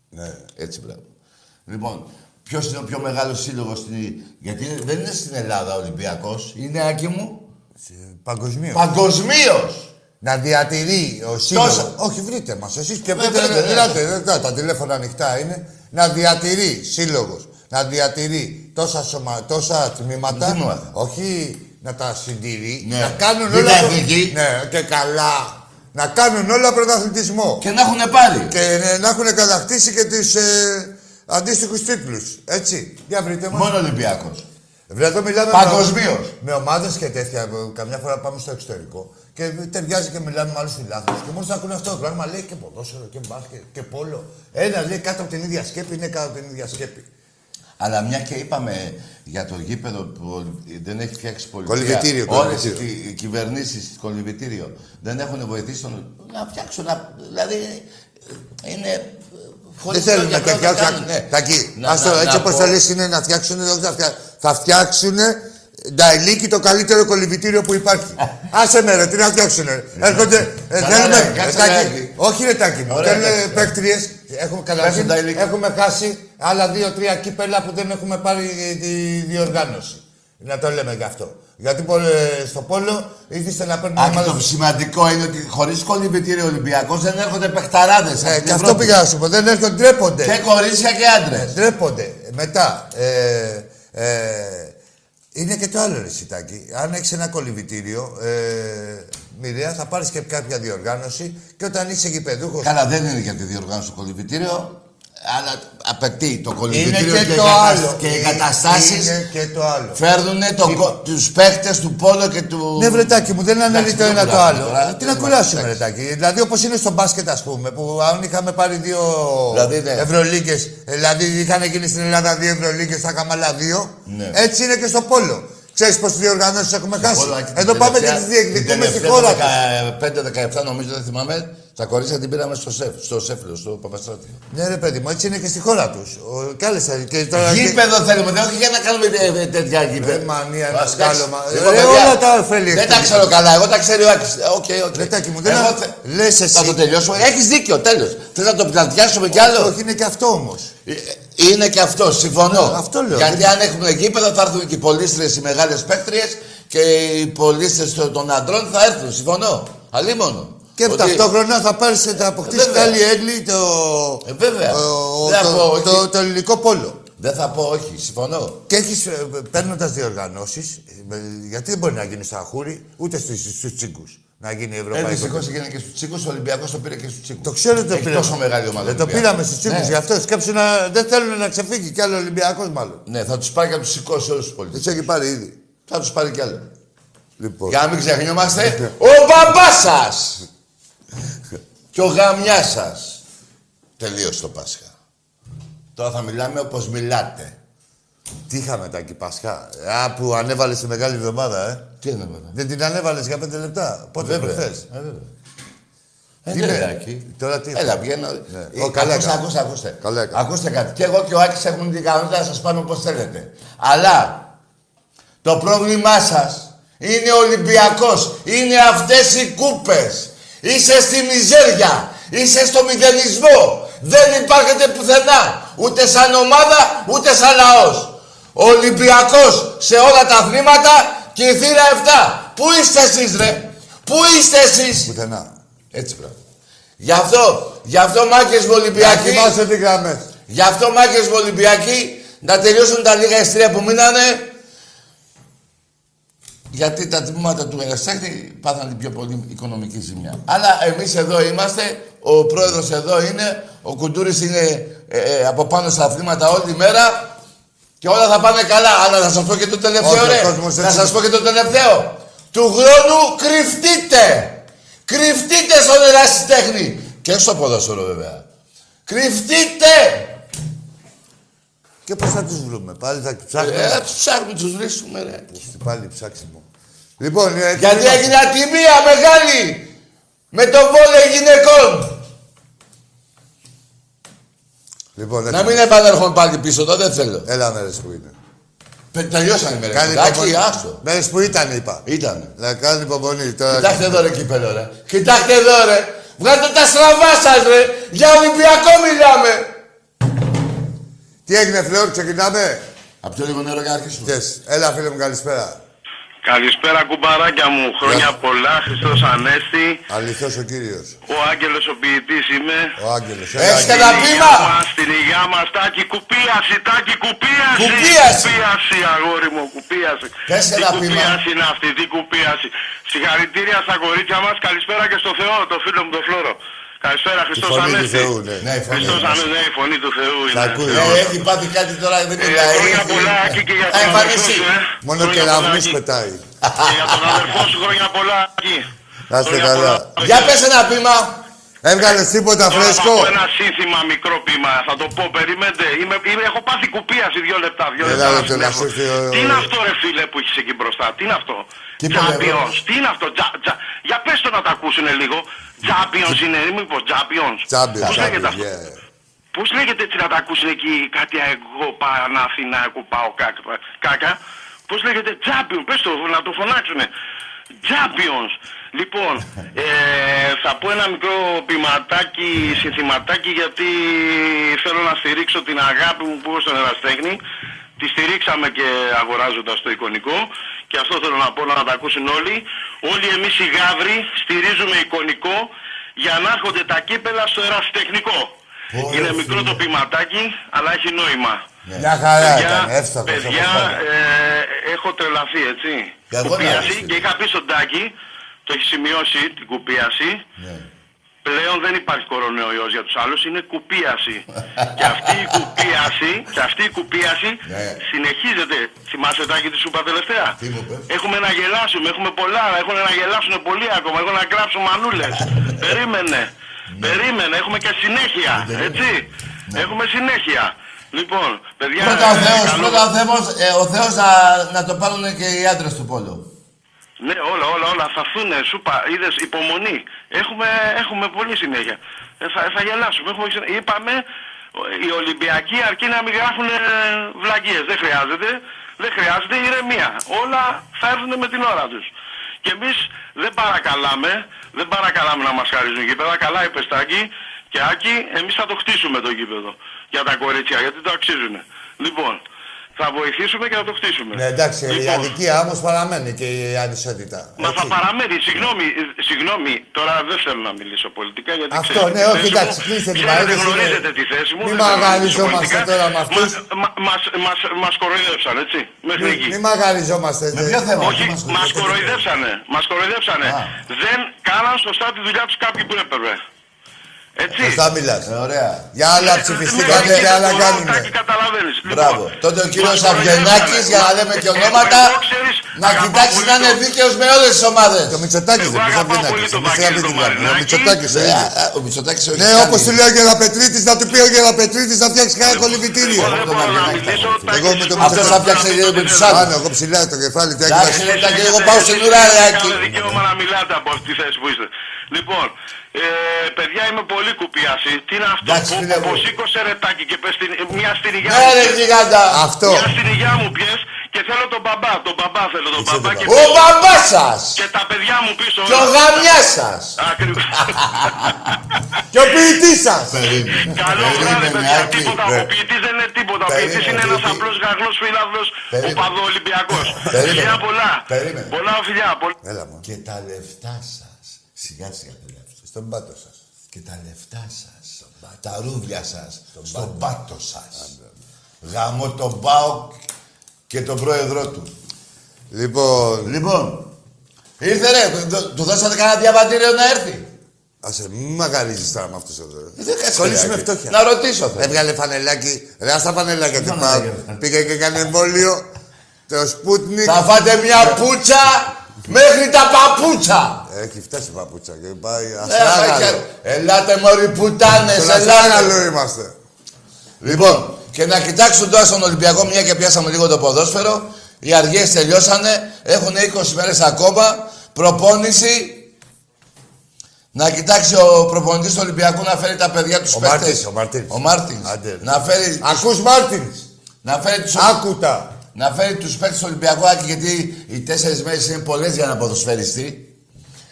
Ναι. Έτσι, μπράβο. Λοιπόν, ποιος είναι ο πιο μεγάλος σύλλογος στην. Γιατί δεν είναι στην Ελλάδα ο Ολυμπιακός, είναι άκη μου. Παγκοσμίως. Παγκοσμίως! Να διατηρεί ο σύλλογος. Τόσα. Όχι, βρείτε μας. Εσείς και Ε, πείτε. βρείτε, ναι. Ελάτε, ε, τα, τα τηλέφωνα ανοιχτά είναι. Να διατηρεί σύλλογος. Να διατηρεί τόσα, σωμα, τόσα τμήματα. Τμήματα. Όχι να τα συντηρεί. Ναι. Να κάνουν Δίτα όλα. προ- εθνική. Ναι, και καλά. Να κάνουν όλα πρωταθλητισμό. Και να έχουν πάρει. Και ε, να έχουν κατακτήσει και του ε, αντίστοιχους τίτλους. Έτσι. Για βρείτε μας. Μόνο Ολυμπιακός. Βέβαια, εδώ μιλάμε Παγκοσμίως. με, με ομάδες και τέτοια. ε, Καμιά φορά πάμε στο εξωτερικό και ταιριάζει και μιλάμε με άλλους φιλάθλους. Και μόλις ακούνε αυτό το πράγμα λέει και ποδόσφαιρο και μπάσκετ και πόλο. Ένα λέει κάτω από την ίδια σκέπη είναι κάτω από την ίδια σκέπη. Αλλά μια και είπαμε για το γήπεδο που δεν έχει φτιάξει πολιτεία. Κολυβητήριο, Όλες κολυβητήριο. οι, οι κυβερνήσεις κολυβητήριο δεν έχουν βοηθήσει τον, να φτιάξουν. Να, δηλαδή είναι. Ε, Δεν χωρίς θέλουν λόγια να πράγματα φτιάξουν. κάνουν, ναι. Τακί, Να- άστο, να- έτσι να όπως πω- το λες είναι να φτιάξουν. όχι θα φτιά- Θα φτιάξουν Νταϊλίκη το καλύτερο κολυβητήριο που υπάρχει. *laughs* Άσε με ρε, τι να φτιάξουν. Έρχονται. ε, Καλά, Θέλουμε. ρε, κάτσε, ε, Τάκη, ρε. Όχι ρε Τάκη μου. Ωραία, Θέλουν εντάξει. παίκτριες. Έχουμε, καταρχήν, Νταϊλίκη. έχουμε χάσει άλλα δύο-τρία κύπελα που δεν έχουμε πάρει τη διοργάνωση. Να το λέμε γι' αυτό. Γιατί πο- ε, στο πόλο ήθιστε να παίρνουν Α, και ομάδες- το σημαντικό είναι ότι χωρίς κολυμπητήριο Ολυμπιακός δεν έρχονται παιχταράδες. Ε, και αυτό πήγα να σου πω. Δεν έρχονται, ντρέπονται. Και κορίτσια και άντρες. Ντρέπονται. Μετά, ε, ε, είναι και το άλλο ρε Σιτάκη. Αν έχεις ένα κολυβητήριο, ε, μοιραία, θα πάρεις και κάποια διοργάνωση και όταν είσαι γηπεδούχο. Καλά, δεν είναι για τη διοργάνωση του κολυμπητήριο, αλλά απαιτεί το Είναι κολυμπητήριο και, και, το εγκατασ- άλλο. και Ε, εγκαταστάσεις. Είναι και το άλλο. Φέρνουν τους παίχτες του Πόλο και του. Ναι, βρετάκι μου, δεν ανέλει Εντάξει, το δεν ένα το κουράζουμε άλλο. τώρα. Τι να Δεν κουράσουμε, εντάξει. ρετάκι. Δηλαδή, όπως είναι στο μπάσκετ, ας πούμε, που αν είχαμε πάρει δύο Δηλαδή, ναι. Ευρωλίγκες, δηλαδή είχαν γίνει στην Ελλάδα δύο Ευρωλίγκες, θα είχαμε άλλα δύο. Ναι. Έτσι είναι και στο πόλο. Ξέρεις πώ διοργανώσεις έχουμε χάσει; Πόλο, Άκη, Εδώ την πάμε και τελευταία- τι διεκδικούμε την στη τελευταία χώρα το του. 15-17 νομίζω, δεν θυμάμαι. Τα κορίτσια την πήραμε στο ΣΕΦ, στο Σέφλο, στο Παπαστράτη. Ναι, ρε παιδί μου, έτσι είναι και στη χώρα τους. Κάλεσα και τώρα. και- Γήπεδο θέλουμε, δεν όχι για να κάνουμε ε, ε, τέτοια γήπεδα. Ρε, μανία, ένα Εντάξει. σκάλωμα. Λοιπόν, Ρε, παιδιά, όλα τα οφέλη Δεν τα έχει. ξέρω καλά, εγώ τα ξέρει ο Άκης. Ε, OK, OK. Ρε Άκη μου, δεν Εγώ α- θε- λες Θα εσύ. το τελειώσουμε. Έχεις δίκιο, τέλος. Θες να το πλατιάσουμε κι άλλο; Όχι, είναι και αυτό όμως. Ε, Είναι και αυτό, συμφωνώ. Ναι, αυτό λέω. Γιατί αν έχουμε γήπεδο θα έρθουν και οι πολίστρες, οι μεγάλες παίκτριες και οι πολίστρες των- των αντρών θα έρθουν, συμφωνώ. Αλλήμον. Και Ότι- ταυτόχρονα θα πάρεις θα αποκτήσεις βέβαια. άλλη έγκλη το. Ε, βέβαια. ο- Δεν θα πω το, όχι. το, το ελληνικό πόλο. Δεν θα πω όχι, συμφωνώ. Και έχεις παίρνοντας διοργανώσεις, γιατί δεν μπορεί να γίνεις στο Αχούρι ούτε στους τσίγκους να γίνει Ε, ευρωπαϊκό. δυστυχώς έγινε και στους Τσίκους, ο Ολυμπιακός το πήρε και στους Τσίκους. Το ξέρω ότι το Έχει πήραμε. τόσο μεγάλη ομάδα. Δεν το Ολυμπιακός. πήραμε στους τσίγκου Ναι. γι' αυτό. Σκέψου να δεν θέλουν να ξεφύγει κι άλλο Ολυμπιακός μάλλον. Ναι, θα τους πάρει και θα τους σηκώσει όλους τους πολίτες. Τους έχει πάρει ήδη. Θα τους πάρει κι άλλο. Λοιπόν. Για να μην ξεχνιόμαστε, ο μπαμπάς σας και ο γαμιάς σας. Τελείωσε το Πάσχα. Τώρα θα μιλάμε όπως μιλάτε. Τι είχαμε τα Πασχά. Α, που ανέβαλες τη μεγάλη εβδομάδα, ε. Τι είναι βέβαια. Δεν την ανέβαλες για πέντε λεπτά. Πότε Βέβαια. προχθές; Ε, βέβαια. Ε, Τι ναι, είναι; Άκη. Τώρα τι Έλα, βγαίνω. Ναι. Ε, Ω, καλά ακούστε, έκανα. ακούστε, ακούστε. Καλά έκανα. Ακούστε κάτι. Και εγώ και ο Άκης έχουμε την ικανότητα να σας πάμε όπως θέλετε. Αλλά το πρόβλημά σας είναι ο Ολυμπιακός. Είναι αυτές οι κούπες. Είσαι στη μιζέρια. Είσαι στο μηδενισμό. Δεν υπάρχετε πουθενά. Ούτε σαν ομάδα, ούτε σαν λαός. Ο Ολυμπιακός σε όλα τα αθλήματα και η θύρα 7. Πού είστε εσείς ρε; Πού είστε εσείς; Πουθενά. Έτσι πράγμα. Γι' αυτό, γι' αυτό μάκες μου Να Ολυμπιακοί, θυμάσαι τις γραμμές. γι' αυτό μάκες μου Ολυμπιακοί, να τελειώσουν τα λίγα εστία που μείνανε, γιατί τα τμήματα του Εραστέχνη πάθαν την πιο πολύ οικονομική ζημιά. Αλλά εμείς εδώ είμαστε, ο πρόεδρος εδώ είναι, ο Κουντούρης είναι ε, ε, από πάνω στα αθλήματα όλη μέρα και όλα θα πάνε καλά. Αλλά να σας πω και το τελευταίο, Όχι, ο ρε. κόσμος Να έτσι- σας πω και το τελευταίο. Του χρόνου κρυφτείτε. Κρυφτείτε στον ερασιτέχνη. Και στο ποδόσφαιρο βέβαια. Κρυφτείτε! Και πώς θα τους βρούμε. Πάλι θα τους ψάχνουμε. Ε, τους ψάχνουμε, τους βρίσκουμε ρε. Πάλι ψάξιμο. Λοιπόν, ε, Γιατί τι- έγινε ατιμία μεγάλη με το βόλεϊ γυναικών. Λοιπόν, Να έτοιμο. μην επανέρχομαι πάλι πίσω, το δεν θέλω. Έλα μέρες που είναι. Πε- Τελειώσανε με ρε. Κάνει Κοιτάκι, υπομονή. άστο. Μέρες που ήταν, είπα. Ήτανε. Να κάνει υπομονή. Τώρα... Κοιτάξτε εδώ ρε κύπελο ρε. Κοιτάξτε εδώ ρε. Βγάλτε τα στραβά σας ρε. Για Ολυμπιακό μιλάμε. Τι έγινε, Φλεόρ, ξεκινάμε; Απ' πιο λίγο νερό για να αρχίσουμε. Yes. Έλα, φίλε μου, καλησπέρα. Καλησπέρα κουμπαράκια μου. Χρόνια πολλά, Χριστός Ανέστη. Αληθώς ο Κύριος. Ο Άγγελος ο ποιητής είμαι. Ο Άγγελος. Έχεις Άγγελε. ένα Στην πείμα. υγειά μας, Στην υγειά μας, τάκι κουπίαση, τάκι κουπίαση. Κουπίαση. Κουπίαση, αγόρι μου, κουπίαση. Πες Τι ένα πείμα. κουπίαση είναι αυτή, τι κουπίαση. Συγχαρητήρια στα κορίτσια μας. Καλησπέρα και στο Θεό, το φίλο μου τον Φλόρο. Καλησπέρα, Η Χριστός φωνή του Ανέστη. Θεού, ναι. Ναι, η φωνή Χριστός μας. Ανέστη, ναι, η φωνή του Θεού Τα είναι. ακούει. Ε, έχει πάθει κάτι τώρα, δεν Ε, μιλάει. Χρόνια Έχει- πολλά Άκη, και για Α, τον αδερφό εμφανιστεί. σου, ε. Μόνο Χρόνια και πολλά, λαυγούς Άκη. πετάει. Και για τον αδερφό σου χρόνια πολλά Άκη. Να είστε Χρόνια καλά. πολλά. Για πες ένα πείμα. Έβγαλες τίποτα Τώρα θα φρέσκο; πω ένα σύνθημα μικρό πείμα, θα το πω, περιμένετε. Είμαι, είμαι, έχω πάθει κουπίαση δύο λεπτά. Δύο Έλα, λεπτά ρε, να το να συνέχω. σου έρθει ο- Τι είναι αυτό ρε φίλε που έχεις εκεί μπροστά, τι είναι αυτό; Τι είπε, Champions, ρε, τι είναι αυτό, τζα, τζα. Για πες το να τα ακούσουν λίγο. Champions είναι, μήπως Champions. Champions, Πώς λέγεται αυτό; yeah. Πώς λέγεται έτσι να τα ακούσουν εκεί κάτι εγώ Παναθηναϊκό πάω κάκα, κάκα; Πώς λέγεται; Champions, πες το να το φωνάξουνε. Champions. Λοιπόν, ε, θα πω ένα μικρό ποιηματάκι, συνθηματάκι γιατί θέλω να στηρίξω την αγάπη μου που έχω στον Εραστέχνη. Τη στηρίξαμε και αγοράζοντας το εικονικό και αυτό θέλω να πω να τα ακούσουν όλοι. Όλοι εμείς οι γάβροι στηρίζουμε εικονικό για να έρχονται τα κύπελα στο ερασιτεχνικό. Ωραία, Είναι μικρό φίλε. το ποιηματάκι, αλλά έχει νόημα. Μια χαρά Παιδιά, ήταν. Εύστοχος. παιδιά όπως πάντα. ε, έχω τρελαθεί, έτσι. Και εγώ να κουπίαση δεις. και είχα πει στον Τάκη, το έχει σημειώσει την κουπίαση. Ναι. Πλέον δεν υπάρχει κορονοϊός για τους άλλους, είναι κουπίαση. *laughs* και αυτή η κουπίαση, και αυτή η κουπίαση Ναι. συνεχίζεται. Θυμάσαι Τάκη τι σου είπα τελευταία; Τι μου πες. Έχουμε να γελάσουμε, έχουμε πολλά, έχουν να γελάσουν πολύ ακόμα, έχουν να κλάψουν μανούλες. Περίμενε, περίμενε, έχουμε και συνέχεια, έτσι. Έχουμε συνέχεια. Λοιπόν, παιδιά... Πρώτα ο ε, Θεός, καλό- πρώτα ο Θεός, ε, ο Θεός να, να το πάρουν και οι άντρες του πόλου. Ναι, όλα, όλα, όλα θα έρθουν. Σου είπα, είδες, υπομονή. Έχουμε, έχουμε πολύ συνέχεια. Ε, θα, θα γελάσουμε. Έχουμε, συνέ- είπαμε, ο- οι Ολυμπιακοί αρκεί να μην γράφουν ε, βλαγίες. Δεν χρειάζεται. Δεν χρειάζεται ηρεμία. Όλα θα έρθουν με την ώρα τους. Και εμείς δεν παρακαλάμε, δεν παρακαλάμε να μας χαρίζουν γήπεδα. Καλά είπε Στάκη και Άκη, εμείς θα το χτίσουμε το γήπεδο για τα κορίτσια, γιατί το αξίζουν. Λοιπόν, θα βοηθήσουμε και θα το χτίσουμε. Ναι, εντάξει, η Λοιπόν, αδικία όμω παραμένει και η ανισότητα. Μα θα Έτσι. παραμένει, συγγνώμη, ε, συγγνώμη, τώρα δεν θέλω να μιλήσω πολιτικά γιατί Αυτό, ξέρετε ναι, τη όχι, θέση εντάξει, μου. κλείστε την Ξέρετε, παρένθεση, γνωρίζετε ναι. τη θέση μου. Μη δεν θέλω να μιλήσω μαγαριζόμαστε πολιτικά. τώρα με αυτούς. Μα- μα- Μας, μας, μας κοροϊδεύσαν, έτσι, μέχρι εκεί. Μην μαγαριζόμαστε. Με δε- ποιο θέμα, Όχι, τι μας μας κοροϊδεύετε. κοροϊδεύσανε, μας κοροϊδεύσανε. Α. Δεν κάναν σωστά τη δουλειά τους κάποιοι που έπρεπε. Έτσι. Σωστά μιλάς. Ε, ωραία. Για άλλα Με ψηφιστήκατε ρωτήσετε και άλλα τώρα, κάνουμε. Τάκη, καταλαβαίνεις. Μπράβο. Λοιπόν, Τότε ο κύριος μας Αυγενάκης, κοροϊδεύσανε. για να λέμε και Ε, ονόματα, εγώ, ξέρεις, να αγαπάω κοιτάξει πολύ να είναι το- δίκαιος με όλες τις ομάδες. Και ο Μητσοτάκης δεν Εγώ πει αγαπάω πολύ Αυγενάκης. τον Εμείς Βαγγέλη δεν τον μιλάμε. Ο Μαρινάκη. Μητσοτάκης ο Ε, ίδιος. α, Ο Μητσοτάκης ο Ναι, όπως του λέει ο Γεραπετρίτης, να του πει ο Γεραπετρίτης να φτιάξει κανένα κολυμπητήριο. Εγώ δεν τον μπορώ να Αυγενάκη θα μιλήσω. πω. Τάκη, Εγώ με τον Αυτός θα φτιάξει με τους άλλους. Πάνω, εγώ ψηλά το κεφάλι του Εντάξει, έκανα. ρε, Τάκη, εγώ πάω στην ουρά, ρε, Άκη. Έχετε δικαίωμα να μιλάτε από αυτή τη θέση που είστε. Λοιπόν, ε, παιδιά είμαι πολύ κουπιάση. Τι είναι αυτό Εντάξει, που, φίλε που, μου. που σήκωσε ρετάκι και πες την, μια στην υγειά Ναι, μου ρε, πιες. γιγάντα. Αυτό. Μια στην υγειά μου πιες και θέλω τον μπαμπά. Τον μπαμπά θέλω τον Είσαι μπαμπά τον και, Ο μπαμπάς σας. και τα παιδιά μου πίσω. Και ο γαμιάς σας. Ακριβώς. *laughs* Και ο ποιητής σας. Καλό βράδυ, Περίμενε, παιδιά. Άκη. Τίποτα. Ναι. Ο ποιητής δεν είναι τίποτα. Ο ποιητής Περίμενε, είναι ένας γιατί- απλός γαγνός φίλαθλος Περίμενε. οπαδοολυμπιακός. Περίμενε. Φιλιά πολλά. Περίμενε. Πολλά φιλιά. πολλά. Έλα μου. Και τα λεφτά σας. Σιγά σιγά τα λεφτά. Στον πάτο σας. Και τα λεφτά σας. Τα ρούβλια σας. Στον πάτο σας. Γαμώ τον Μπάουκ και τον πρόεδρό του. Λοιπόν, Λοιπόν, ήρθε ρε, του- του δώσατε κανένα διαβατήριο να έρθει; άσε, μη μαγαρίζεις τώρα με αυτούς εδώ. ρε. Δεν κάτσε, Κολλήσεις ρε, με Άκη. φτώχεια. Να ρωτήσω θέλω. Έβγαλε φανελάκι. Ρε, ας τα φανελάκια του φανελάκια, πάω. φανελάκια. Πήγε και έκανε εμβόλιο. Το Σπούτνικ. Θα φάτε μια πουτσα μέχρι τα παπούτσα. Έχει φτάσει η παπούτσα και πάει Ε, αστράγαλο. μάκια, Ελάτε μωροί πουτάνες, Στον ελάτε. αστράγαλο είμαστε. Λοιπόν, και να κοιτάξουν τώρα στον Ολυμπιακό, μια και πιάσαμε λίγο το ποδόσφαιρο. Οι αργίες τελειώσανε, έχουν 20 μέρες ακόμα. Προπόνηση. Να κοιτάξει ο προπονητής του Ολυμπιακού να φέρει τα παιδιά τους Ο παίχτες. Μάρτινς, ο Μάρτινς. Ο Μάρτινς. Άντε. Να φέρει, Ακούς Μάρτινς. να φέρει τους, Άκουτα. να φέρει τους παίχτες του Ολυμπιακού, Άκη, γιατί οι τέσσερις μέρες είναι πολλές για να ποδοσφαιριστεί.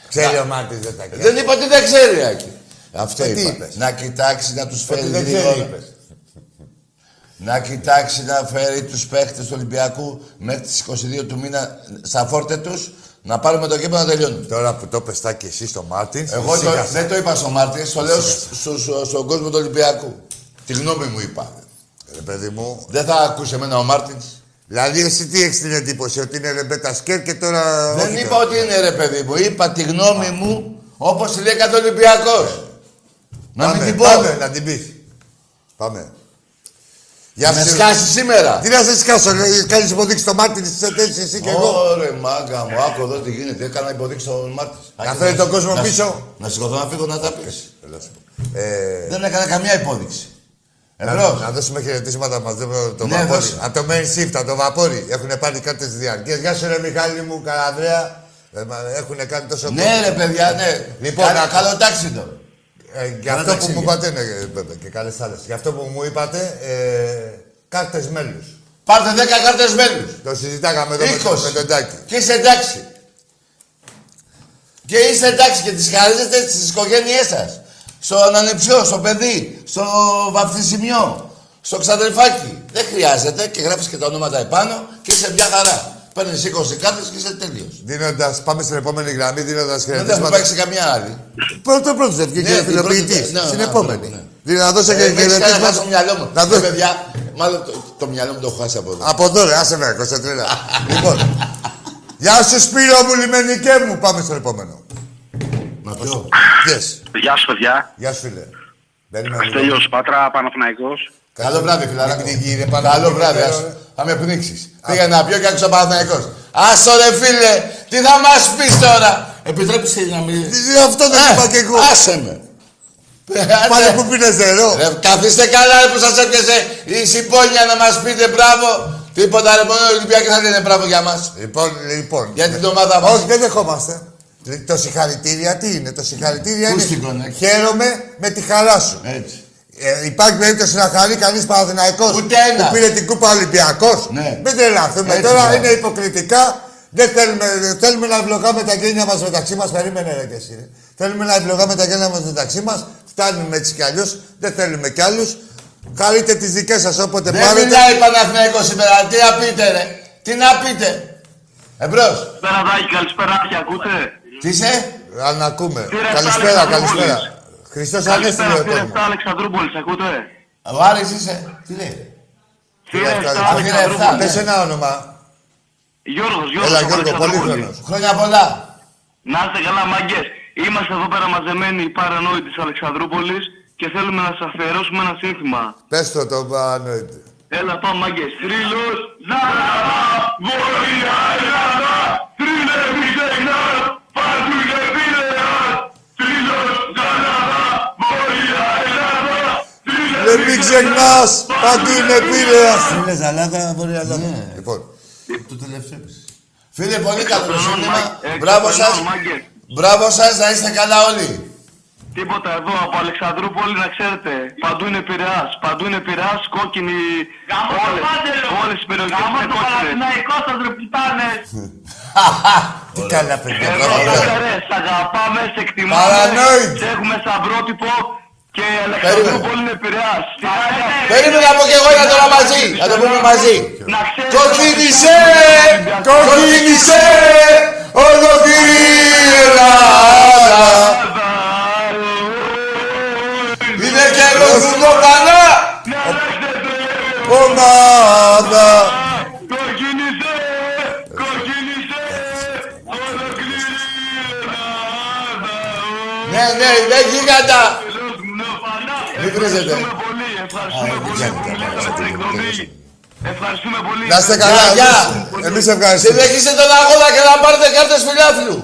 Ξέρει ο Μάρτινς δεν τα κάνει. Δεν είπα ότι δεν ξέρει, Άκη. Αυτό Ε, τι είπα. είπες; Να κοιτάξει να τους φέρει Ότι δεν γρήγορα. ξέρει, είπες. Να κοιτάξει να φέρει τους παίχτες του Ολυμπιακού μέχρι τις 22 του μήνα στα φόρτε τους, να πάρουμε το Κύπρο να τελειώνουμε. Τώρα που το πες τα και εσύ στο Μάρτινς, Εγώ το, ησύχασα. δεν το είπα στο Μάρτιν, το λέω στου- στου- στον κόσμο του Ολυμπιακού. Τη γνώμη μου είπα. Ρε παιδί μου, Δεν θα ακούσει εμένα ο Μάρτιν. Δηλαδή εσύ τι έχεις την εντύπωση, ότι είναι ρεμπέτ ασκέρ και τώρα... Δεν όχι είπα τώρα. ότι είναι ρε παιδί μου. Είπα τη γνώμη μου όπως λέει κάθε Ολυμπιακός. Να μην Πάμε, την πω. Πάμε, να την πεις. Πάμε. Γεια Με σου. σκάσεις σήμερα. Τι να σε σκάσω, λέει, κάνεις υποδείξεις στο Μάρτιν στις εταιρείες εσύ και εγώ. Ωρε μάγκα μου, άκου εδώ τι γίνεται. Έκανα υποδείξεις στον Μάρτιν. Να φέρει τον κόσμο πίσω. Να σηκωθώ να φύγω να τα πεις. Έλα σου πω. Ε, Δεν έκανα καμία υπόδειξη. Να, Εμπρός. να δώσουμε χαιρετίσματα μας το, το Ναι, βαπόρι. δώσε. Από το main shift, από το βαπόρι. Έχουν πάρει κάρτες διαρκείας. Γεια σου ρε Μιχάλη μου, Καρανδρέα. Ε, μα, έχουν κάνει τόσο Ναι ρε παιδιά, ναι. Λοιπόν, Καλό- να- καλό τάξιδο. Ε, για Καλά αυτό που ταξίδια. μου είπατε, ναι, βέβαια, και καλές άλλες. Για αυτό που μου είπατε, ε, κάρτες μέλους. Πάρτε 10 κάρτες μέλους. Το συζητάγαμε εδώ με, το- 20. με τον Τάκη. Και είστε εντάξει. Και είστε εντάξει και τις χαρίζετε στις οικογένειές σας. Στον ανεψιό, στο παιδί, στο βαφτισιμιό, στο ξαδερφάκι. Δεν χρειάζεται και γράφεις και τα ονόματα επάνω και είσαι μια χαρά. Παίρνεις 20 κάρτες και είσαι τέλειος. Δίνοντας, πάμε στην επόμενη γραμμή, δίνοντας Δεν θα χαιρετίσματα. πάει σε καμιά άλλη. Πρώτο πρώτος δεν βγήκε Ναι, και την φιλοποιητής. πρώτη- ναι, Στην ναι, επόμενη. ναι. Δηλαδή να δώσω και Ε, με έχεις κάνει να χάσω το χαιρετίσματα. μυαλό μου. Να Ε, δώσω. παιδιά, μάλλον το, το μυαλό μου το έχω χάσει από εδώ. Από εδώ ρε, άσε με, κοστατρέλα. λοιπόν. *laughs* Γεια σου Σπύρο μου, λιμενικέ μου. Πάμε στο επόμενο. Να το. Yes. Γεια σου, παιδιά. Γεια σου φίλε. Περίμενε λίγο. Αστέλιος Πάτρα, Παναθηναϊκός. Καλό βράδυ, φιλαράκο. Μην πνιγεί, ρε, πάνω Καλό από βράδυ, το ας. καιρό, ρε. Θα με πνίξεις. Πήγα να πιω και άκουσα Παναθηναϊκός. Άσο ρε φίλε, τι θα μας πεις τώρα; Επιτρέπεις να μιλήσεις. Τι, Αυτό δεν είπα κι εγώ. Άσε με. Πάλι που πίνες νερό. Ρε, καθίστε καλά ρε, που σας έπιασε η συμπόνια να μας πείτε μπράβο. Τίποτα ρε, μόνο οι Ολυμπιακοί θα λένε μπράβο για μας. Λοιπόν, λοιπόν. Για την ομάδα μας. Όχι, δεν δεχόμαστε. Το συγχαρητήρια τι είναι, το συγχαρητήρια Ακουστικό, είναι. ναι. Χαίρομαι με τη χαρά σου. Έτσι. Ε, υπάρχει περίπτωση να χαρεί κανείς Παναθηναϊκός Ούτε ένας. που πήρε την κούπα Ολυμπιακός; Ναι. Μην τρελαθούμε Έτσι, τώρα, μπράβο. είναι υποκριτικά. Δεν θέλουμε, θέλουμε να ευλογάμε τα γένια μας μεταξύ μας. Περίμενε ρε και εσύ. ρε. Θέλουμε να ευλογάμε τα γένια μας μεταξύ μας. Φτάνουμε έτσι κι αλλιώς. Δεν θέλουμε κι άλλους. Χαρείτε τις δικές σας όποτε Δεν πάρετε. μιλάει Παναθηναϊκός σήμερα. Τι να πείτε ρε. Τι να πείτε. Εμπρός. Καλησπέρα, Δάκη, καλησπέρα, Άκη, ακούτε; Τι είσαι; Αν ακούμε. Πήρε Καλησπέρα, εφτά καλησπέρα. Αλεξανδρούπολης. Χριστός Καλησπέρα, Ανέστη πήρε λέει 7 Αλεξανδρούπολης, ακούτε; Ο Άρης είσαι; Τι λέει; Πήρε εφτά, 7 πήρε Αλεξανδρούπολης. Πες ένα όνομα. Γιώργος, Γιώργος, Έλα από Γιώργο, πολύ Αλεξανδρούπολης. χρόνος. Χρόνια πολλά. Να είστε καλά, μάγκες. Είμαστε εδώ πέρα μαζεμένοι οι παρανόητοι της Αλεξανδρούπολης και θέλουμε να σας αφιερώσουμε ένα σύνθημα. Πες το το παρανοείτε. Έλα πάμε μάγκες. Θρύλος, Ζάρα, Βόρεια Ελλάδα, Θρύλε μη ξεχνάς, παντού είναι Πειραιάς. Θρύλος, Ζάρα, Βόρεια Ελλάδα, Θρύλε Δεν μην ξεχνάς, παντού είναι πύρεας. Φίλε Ζαλάδα, Βόρεια Ελλάδα. Λοιπόν, Το τελευταίο. Φίλε, πολύ καλό το σύνθημα. Ε, Μπράβο σας. ξεπερνάω, μάγκες. Μπράβο σας, να είστε καλά όλοι. Τίποτα εδώ από Αλεξανδρούπολη να ξέρετε. Παντού είναι Πειραιάς. Παντού είναι Πειραιάς, κόκκινη. Όλες, όλες οι περιοχές είναι κόκκινες. τι καλά παιδιά. Εδώ μπράβο, μπράβο. ρε, σ' αγαπάμε, σε εκτιμάμε. Παρανόητοι. Σε έχουμε σαν πρότυπο και η Αλεξανδρούπολη είναι Πειραιάς. Τι κάνετε; Περίμενα να πω και εγώ ένα τώρα μαζί. Να το πούμε μαζί. Να ξέρετε. Κοκκίνησε! Κοκκίνησε! Ολόκληρη η Ελλάδα. Είναι καιρός που το πανά. Ομάδα. Κοκκίνησε, κοκκίνησε, ολόκληρη η Ελλάδα. Ναι, ναι, ναι, γίγαντα. Μην βρίζετε. Ευχαριστούμε πολύ, ευχαριστούμε πολύ που μιλήσατε στην εκπομπή. Ευχαριστούμε πολύ. Να είστε καλά. Γεια, εμείς- Εμείς ευχαριστούμε. Συνεχίστε τον αγώνα και να πάρετε κάρτες φιλάθλου.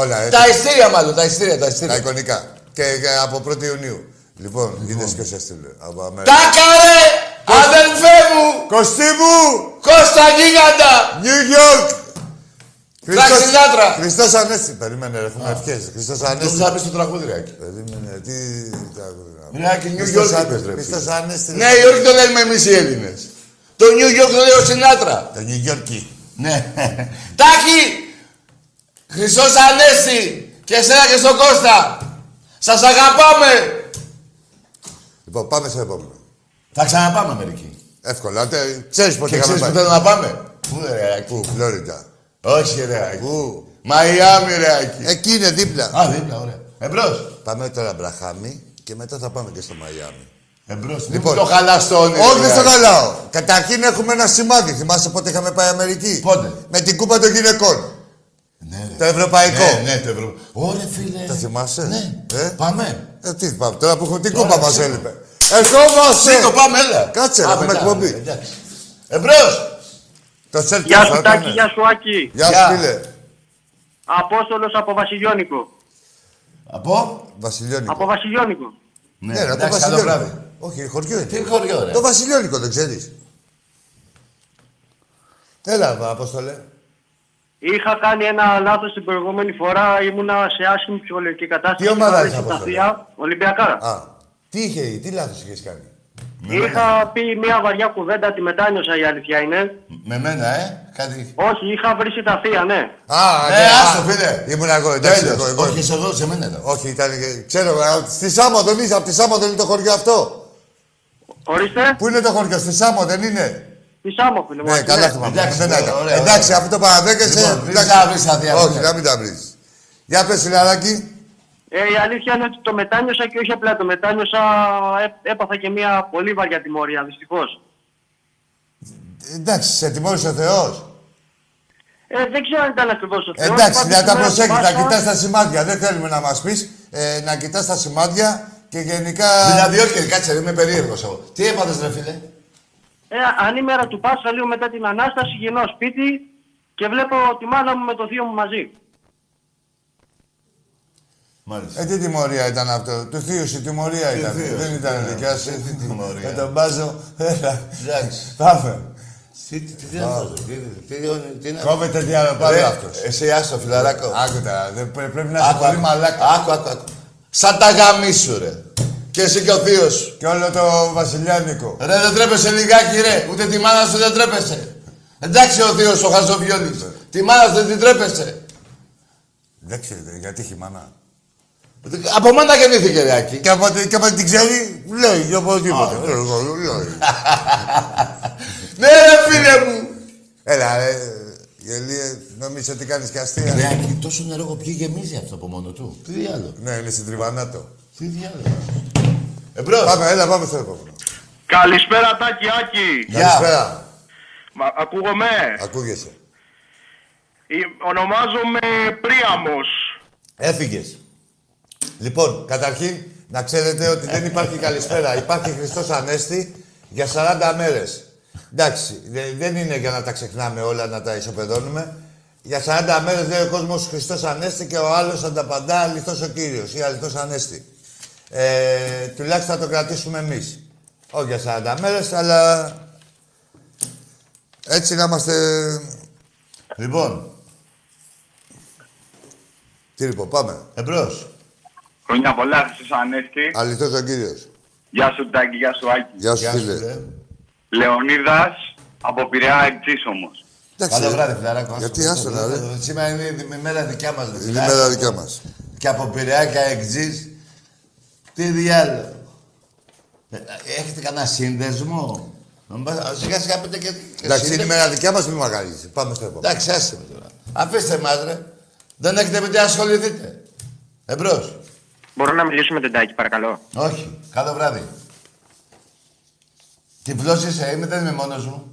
Όλα έτσι. Τα ειστήρια μάλλον, τα ειστήρια, τα Τα ειστήρια. εικονικά. Και, και από 1η Ιουνίου. Λοιπόν, είδες ποιος έστειλε. Από Αμέρικα. Τάκα ρε! Αδελφέ μου! Κωστή μου! Κώστα Γίγαντα! New York! Φράξ Σινάτρα. Χριστός Ανέστη. Περίμενε ρε, έχουμε ευχές. Χριστός Νόμιζα Ανέστη. να πεις το τραγούδι, ρε. Άκη. Περίμενε, τι... Ρε, Άκη, New Χριστός York Ανε- είπες, ρε, Χριστός φίλε. Ανέστη. Νέα Υόρκη το λέμε εμείς οι Έλληνες. Το New York το λέει ο Σινάτρα. Το New York. Ναι. *laughs* Τάκη! Χριστός Ανέστη! Και εσένα και στον Κώστα! Σας αγαπάμε! Λοιπόν, πάμε στο επόμενο. Θα ξαναπάμε μερικοί. Εύκολα. τε- Ξέρεις πότε Και είχαμε ξέρεις που πάει. θέλω να πάμε; Πού ρε Άκη; Πού, Φλόριντα. Όχι ρε Άκη. Πού. Μαϊάμι ρε Άκη. Εκεί είναι δίπλα. Α, δίπλα, ωραία. Εμπρός. Πάμε τώρα Μπραχάμι και μετά θα πάμε και στο Μαϊάμι. Εμπρός. Λοιπόν. Λοιπόν. Το χαλάς το όνειρο. Όχι, ρε, δεν στο Άκη. καλάω. Καταρχήν έχουμε ένα σημάδι. Θυμάσαι πότε είχαμε πάει Αμερική; Πότε; Με την κούπα των γυναικών. Ναι, ρε. Το ευρωπαϊκό. Ναι, ναι, το ευρώ. Ωραία, φίλε. Το θυμάσαι; Ναι. Ε; Πάμε. Ε, τι πάμε, τώρα που έχουμε την Τώρα, κούπα μας σήκω. έλειπε. Ερχόμαστε! Σήκω, πάμε, έλα. Κάτσε, Α, έχουμε μετά, εκπομπή. εντάξει. Εμπρός. Το σέλφι Γεια θα σου ήταν. Τάκη, γεια σου Άκη. Γεια Γεια. σου, φίλε. Απόστολος από Βασιλιώνικο. Από; Βασιλιώνικο. Από Βασιλιώνικο. Ναι, ρε, το εντάξει, καλό Βασιλιώνικο. βράδυ. Όχι, χωριό είναι. Τι χωριό, ρε; Το Βασιλιώνικο δεν ξέρεις. Έλα, βα, Απόστολε. Είχα κάνει ένα λάθος την προηγούμενη φορά. Ήμουνα σε άσχημη ψυχολογική κατάσταση. Τι ομάδα Είχα είσαι, βρει στα Απόστολε; θεία, Ολυμπιακάρα. Α, τι είχε, τι λάθος είχες κάνει; Είχα πει μια βαριά κουβέντα, τη μετάνιωσα η αλήθεια είναι. Με μένα, ε. Κάτι. Όχι, είχα βρει τα θεία, ναι. Α, Ναι, ναι, άστο, α, φίλε. Ήμουν εγώ, εντάξει, Τέλος. εγώ, εγώ. Όχι, είσαι εδώ, σε μένα. εδώ. Όχι, ήταν, και- ξέρω, α, στη Σάμο δεν είσαι, από τη Σάμο δεν είναι το χωριό αυτό. Ορίστε, Πού είναι το χωριό, στη Σάμο δεν είναι; τη Σάμο φίλε μου. Ναι, καλά θυμάμαι. Εντάξει, Δεν ωραία, έκανα. ωραία, Εντάξει, ωραία. αφού το παραδέχεσαι. Λοιπόν, μην εντάξει. τα βρεις αδεία, Όχι, ναι. να μην τα βρεις. Για πες, φιλαράκι. Ε, η αλήθεια είναι ότι το μετάνιωσα και όχι απλά το μετάνιωσα. Ε, έπαθα και μια πολύ βαριά τιμωρία, δυστυχώς. Εντάξει, σε τιμώρησε ο Θεός. Ε, δεν ξέρω αν ήταν ακριβώς ο Θεός. Εντάξει, Πάντως, να τα σήμερα προσέχεις, να θυμάσαι- κοιτάς τα σημάδια. Δεν θέλουμε να μας πεις. Ε, να κοιτάς τα σημάδια και γενικά... Δηλαδή, όχι, κάτσε, είμαι περίεργος εγώ. Τι έπαθες, ρε φίλε; Ε, ανήμερα του Πάσχα, λίγο μετά την Ανάσταση, γυρνάω σπίτι και βλέπω τη μάνα μου με το θείο μου μαζί. Μάλιστα. Ε, τι τιμωρία ήταν αυτό. Του θείου σου τιμωρία ήταν. θείος, Δεν ήταν ναι. δικιά σου. Τι τιμωρία. Με τον μπάζο. Έλα. Εντάξει. Πάμε. Τι, τι, τι, τι είναι αυτό, τι, τι, τι, τι είναι αυτό. Κόβεται τι άλλο πάλι Ρε, αυτός. Εσύ άστο, φιλαράκο. Άκου τώρα, δεν πρέ- πρέπει να είσαι Άκου, πολύ άκου. μαλάκα. Άκου, άκου, άκου. Σαν τα γαμίσου, ρε. Και εσύ και ο θείος σου. Και όλο το βασιλιάνικο. Ρε, δεν τρέπεσαι λιγάκι, ρε. Ούτε τη μάνα σου δεν τρέπεσαι. Εντάξει ο θείος ο Χαζοβιόλης. Τη μάνα σου δεν την τρέπεσαι. Δεν ξέρετε, γιατί έχει μάνα. Από μάνα γεννήθηκε, ρε, Άκη. Και από, και από την ξέρει, λέει και οπωσδήποτε. Α, Εγώ, λέει. Ναι, ρε, φίλε μου. Έλα, ρε, γελίε, νομίζω ότι κάνεις και αστεία; Ρε, Άκη, τόσο νερό έχω πιει γεμίζει αυτό από μόνο του. Τι διάλογο. Ναι, είναι στην Τριβανάτο. Τι διάλογο. Εμπρός. Πάμε, έλα, πάμε στο επόμενο. Καλησπέρα Τάκη Άκη. Γεια. Καλησπέρα. Μα, ακούγομαι; Ακούγεσαι. Ε, Ονομάζομαι Πρίαμος. Έφυγες. Λοιπόν, καταρχήν, να ξέρετε ότι δεν υπάρχει καλησπέρα. Υπάρχει Χριστός Ανέστη για 40 μέρες. Εντάξει, δε- δεν είναι για να τα ξεχνάμε όλα, να τα ισοπεδώνουμε. Για 40 μέρες λέει ο κόσμος Χριστός Ανέστη και ο άλλος ανταπαντά αληθώς ο Κύριος ή αληθώς Ανέστη. Ε, τουλάχιστον θα το κρατήσουμε εμείς. Όχι για 40 μέρες, αλλά έτσι να είμαστε... Λοιπόν, Τι λοιπόν, πάμε. εμπρός. Χρόνια πολλά, Χριστός Ανέστη. Αληθώς ο Κύριος. Γεια σου Τάκη, γεια σου Άκη. Γεια σου, Γεια σου, φίλε. φίλε. Λεωνίδας από Πειραιά Εκτής όμως. Εντάξει, Καλό ρε. βράδυ, φιλαράκο. Γιατί, άστο να, ρε. Σήμερα είναι η μέρα δικιά μας. ρε, Είναι η φιλαράκο. μέρα δικιά μας. Και από Πειραιά και εξής. Τι διάλογο. Ε, Έχετε κανένα σύνδεσμο; Μπα- Σιγά σιγά πείτε και... και Εντάξει, είναι η σύνδεσμο. μέρα δικιά μας, μη μαγαρίζει. Πάμε στο επόμενο. Εντάξει, άσε με τώρα. Αφήστε μας, ρε. Δεν έχετε με τι ασχοληθείτε. Εμπρός. Μπορώ να μιλήσω με τον Τάκη, παρακαλώ; Όχι. Καλό βράδυ. Τυφλός είσαι, είμαι, δεν είμαι μόνος μου.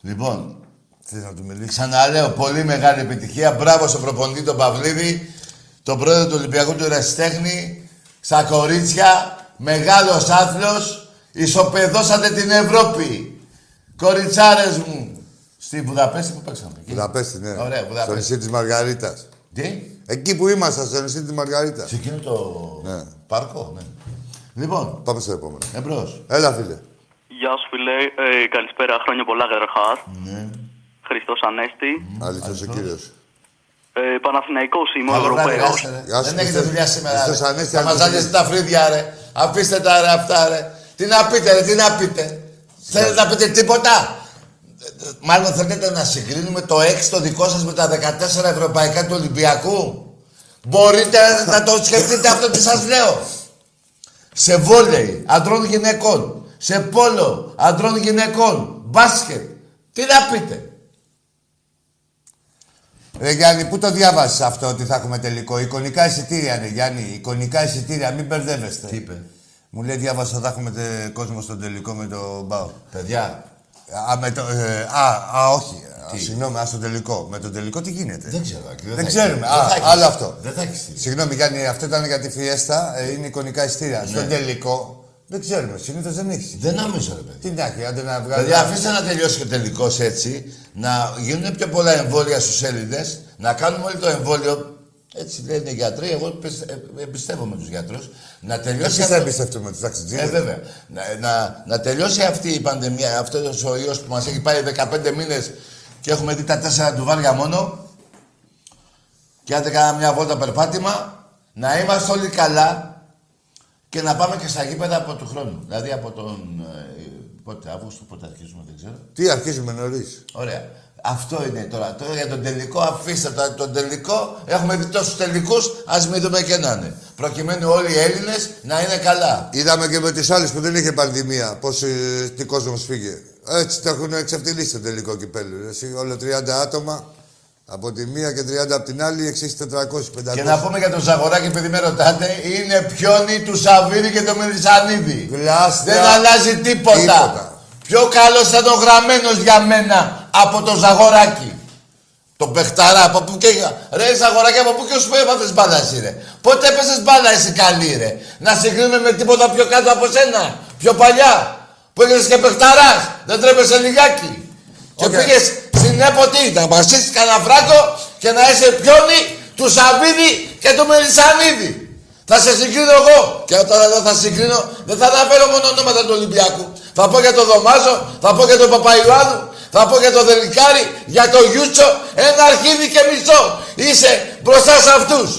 Λοιπόν, Θες να του μιλήσεις. Ξαναλέω, πολύ μεγάλη επιτυχία. Μπράβο στον προπονητή τον Παυλίδη, τον πρόεδρο του Ολυμπιακού του Ερασιτέχνη, στα κορίτσια, μεγάλος άθλος, ισοπεδώσατε την Ευρώπη. Κοριτσάρες μου, Στη Βουδαπέστη που παίξαμε. εκεί; Βουδαπέστη, ναι. Ωραία, Στο Βουδαπέστη. νησί της Μαργαρίτας. Τι; Εκεί που ήμασταν, στο νησί της Μαργαρίτας. Σε εκείνο το Ναι. πάρκο, ναι. Λοιπόν, Πάμε στο επόμενο. εμπρός. Έλα, φίλε. Γεια σου φίλε, ε, καλησπέρα, χρόνια πολλά καταρχάς. Ναι. Χριστός Ανέστη. Αλήθως ο κύριος. Ε, Παναθηναϊκός είμαι, Καλό βράδυ, Ευρωπαίος. άσε, ρε. Γεια σου, Δεν έχετε Χριστός. δουλειά σήμερα. Χριστός ρε. Ανέστη, Θα μας Ανέστη. ζάλιζετε τα φρύδια, ρε. Αφήστε τα, ρε, αυτά, ρε. Τι να πείτε, ρε, τι να πείτε. Θέλετε να πείτε τίποτα; Μάλλον θέλετε να συγκρίνουμε το 6 το δικό σας με τα 14 ευρωπαϊκά του Ολυμπιακού; Μπορείτε να το σκεφτείτε αυτό τι σας λέω. Σε βόλεϊ, αντρών γυναικών. Σε πόλο, αντρών γυναικών. Μπάσκετ. Τι να πείτε. Ρε Γιάννη, πού το διάβασες αυτό ότι θα έχουμε τελικό; Εικονικά εισιτήρια είναι, Γιάννη. Εικονικά εισιτήρια, μην μπερδεύεστε. Τι είπε; Μου λέει διάβασα θα έχουμε τε- κόσμο στον τελικό με το Μπάου. Παιδιά, Α, με το, ε, α, α, όχι. Α, συγγνώμη, ας, στο τελικό. Με το τελικό τι γίνεται; δεν ξέρω. Άκη, Δεν θα ξέρουμε. έχει. Α, Δεν θα έχει. άλλο αυτό. Δεν θα έχει στείλει. Συγγνώμη, Γιάννη, αυτό ήταν για τη φιέστα. Ε, είναι εικονικά εισιτήρια. Στον τελικό δεν ξέρουμε. Συνήθως δεν έχεις. Δεν νομίζω, ρε παιδί. Τι να έχει, άντε να βγάλει. Δηλαδή, αφήστε να τελειώσει και ο τελικός έτσι, να γίνουν πιο πολλά εμβόλια στους Έλληνες, να κάνουμε όλοι το εμβόλιο. Έτσι λένε οι γιατροί. Εγώ πισ- ε, εμπιστεύομαι τους γιατρούς. Να τελειώσει. Εσείς αυτό- θα εμπιστευτούμε τους Ε, ταξιτζίδε. βέβαια. Να, να, να τελειώσει αυτή η πανδημία, αυτός ο ιός που μας έχει πάει 15 μήνες και έχουμε δει τα τέσσερα ντουβάρια μόνο. Και άντε κάναμε μια βόλτα περπάτημα, να είμαστε όλοι καλά και να πάμε και στα γήπεδα από του χρόνου. Δηλαδή από τον. Ε, πότε, Αύγουστο, πότε αρχίζουμε, δεν ξέρω. Τι αρχίζουμε νωρίς. Ωραία. Αυτό είναι τώρα. Τώρα για τον τελικό, αφήστε το, τον τελικό. Έχουμε δει τόσους τελικούς, ας μην δούμε και να είναι. Προκειμένου όλοι οι Έλληνες να είναι καλά. Είδαμε και με τις άλλες που δεν είχε πανδημία πώς ε, τι κόσμος φύγε. Έτσι το έχουν εξευτελίσει το τελικό κυπέλο. Εσύ, όλο 30 άτομα από τη μία και 30 από την άλλη, εξής 400-500. Και να πούμε για τον Ζαγοράκη, επειδή με ρωτάτε, είναι πιόνι του Σαββίδη και του Μελισανίδη. Γλάστρα. Δεν αλλάζει τίποτα. Τίποτα. Πιο καλός ήταν ο γραμμένος για μένα από τον Ζαγοράκη. Τον παιχταρά, από πού και. Ρε Ζαγοράκη, από πού και σου έμαθες μπάλα εσύ, ρε. Πότε έπαιξες μπάλα εσύ καλή, ρε. Να συγκρίνουμε με τίποτα πιο κάτω από σένα. Πιο παλιά. Που έγινε και παιχταράς. Δεν ντρέπεσαι λιγάκι. Και Οκ. πήγες στην ΕΠΟ τι, να μασήσεις κανένα φράγκο και να είσαι πιόνι του Σαββίδη και του Μελισανίδη. Θα σε συγκρίνω εγώ. Και όταν εδώ θα συγκρίνω, δεν θα αναφέρω μόνο ονόματα του Ολυμπιακού. Θα πω για τον Δομάζο, θα πω για τον Παπαϊωάννου, θα πω για τον Δελικάρη, για τον Γιούτσο, ένα αρχίδι και μισό. Είσαι μπροστά σε αυτούς.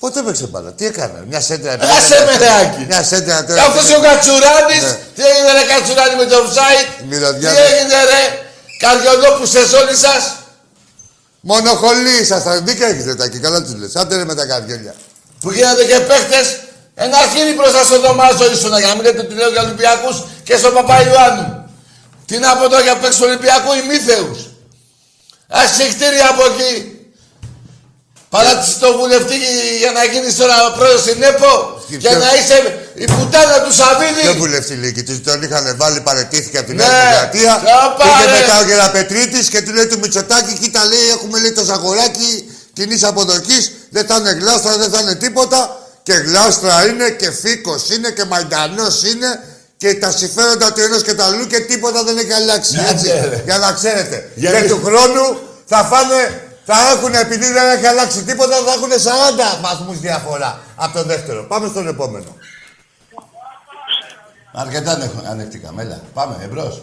Πότε έπαιξε μπάλα, τι έκανε, μια σέντρα. Άσε με ρεάκι. Μια σέντρα Και τώρα. αυτός ο Κατσουράνης, Ναι. τι έγινε ρε Κατσουράνη με το offside, τι Μυρωδιάδες. έγινε ρε; Καρδιολόπουσες όλοι σας; Μονοχολή ήσασταν, δίκαια έχετε τα εκεί, καλά τους λες. Άντε ρε με τα καρδιόλια. που γίνατε και παίχτες, ένα αρχίδι μπροστά στο δωμάζο ήσουν, για να μην λέτε ότι λέω για Ολυμπιακούς και στον Παπαϊωάννου. Τι να πω τώρα για παίξεις του Ολυμπιακού ημίθεους. Ασυχτήρια από εκεί. Παράτησε το βουλευτή για να γίνεις τώρα πρόεδρος στην ΕΠΟ Και και ποιο- να είσαι η πουτάνα του Σαββίδη. Δεν βουλευτή λίγη, τους τον είχαν βάλει, παρετήθηκε από την Ναι. Νέα Δημοκρατία. Να Πήγε πάρε. μετά ο Γεραπετρίτη και του λέει του Μητσοτάκη, κοίτα λέει, έχουμε λέει το ζαγοράκι κοινή αποδοχής, δεν θα είναι γλάστρα, δεν θα είναι τίποτα. Και γλάστρα είναι και φίκο είναι και μαϊντανός είναι και τα συμφέροντα του ενός και του αλλού και τίποτα δεν έχει αλλάξει. Ναι, έτσι, ναι. για να ξέρετε. Γιατί- Και του χρόνου θα φάνε. Θα έχουν, επειδή δεν έχει αλλάξει τίποτα, θα έχουν 40 βαθμούς διαφορά από τον δεύτερο. Πάμε στον επόμενο. Αρκετά ανε- ανεκτικά. Έλα, πάμε, εμπρός.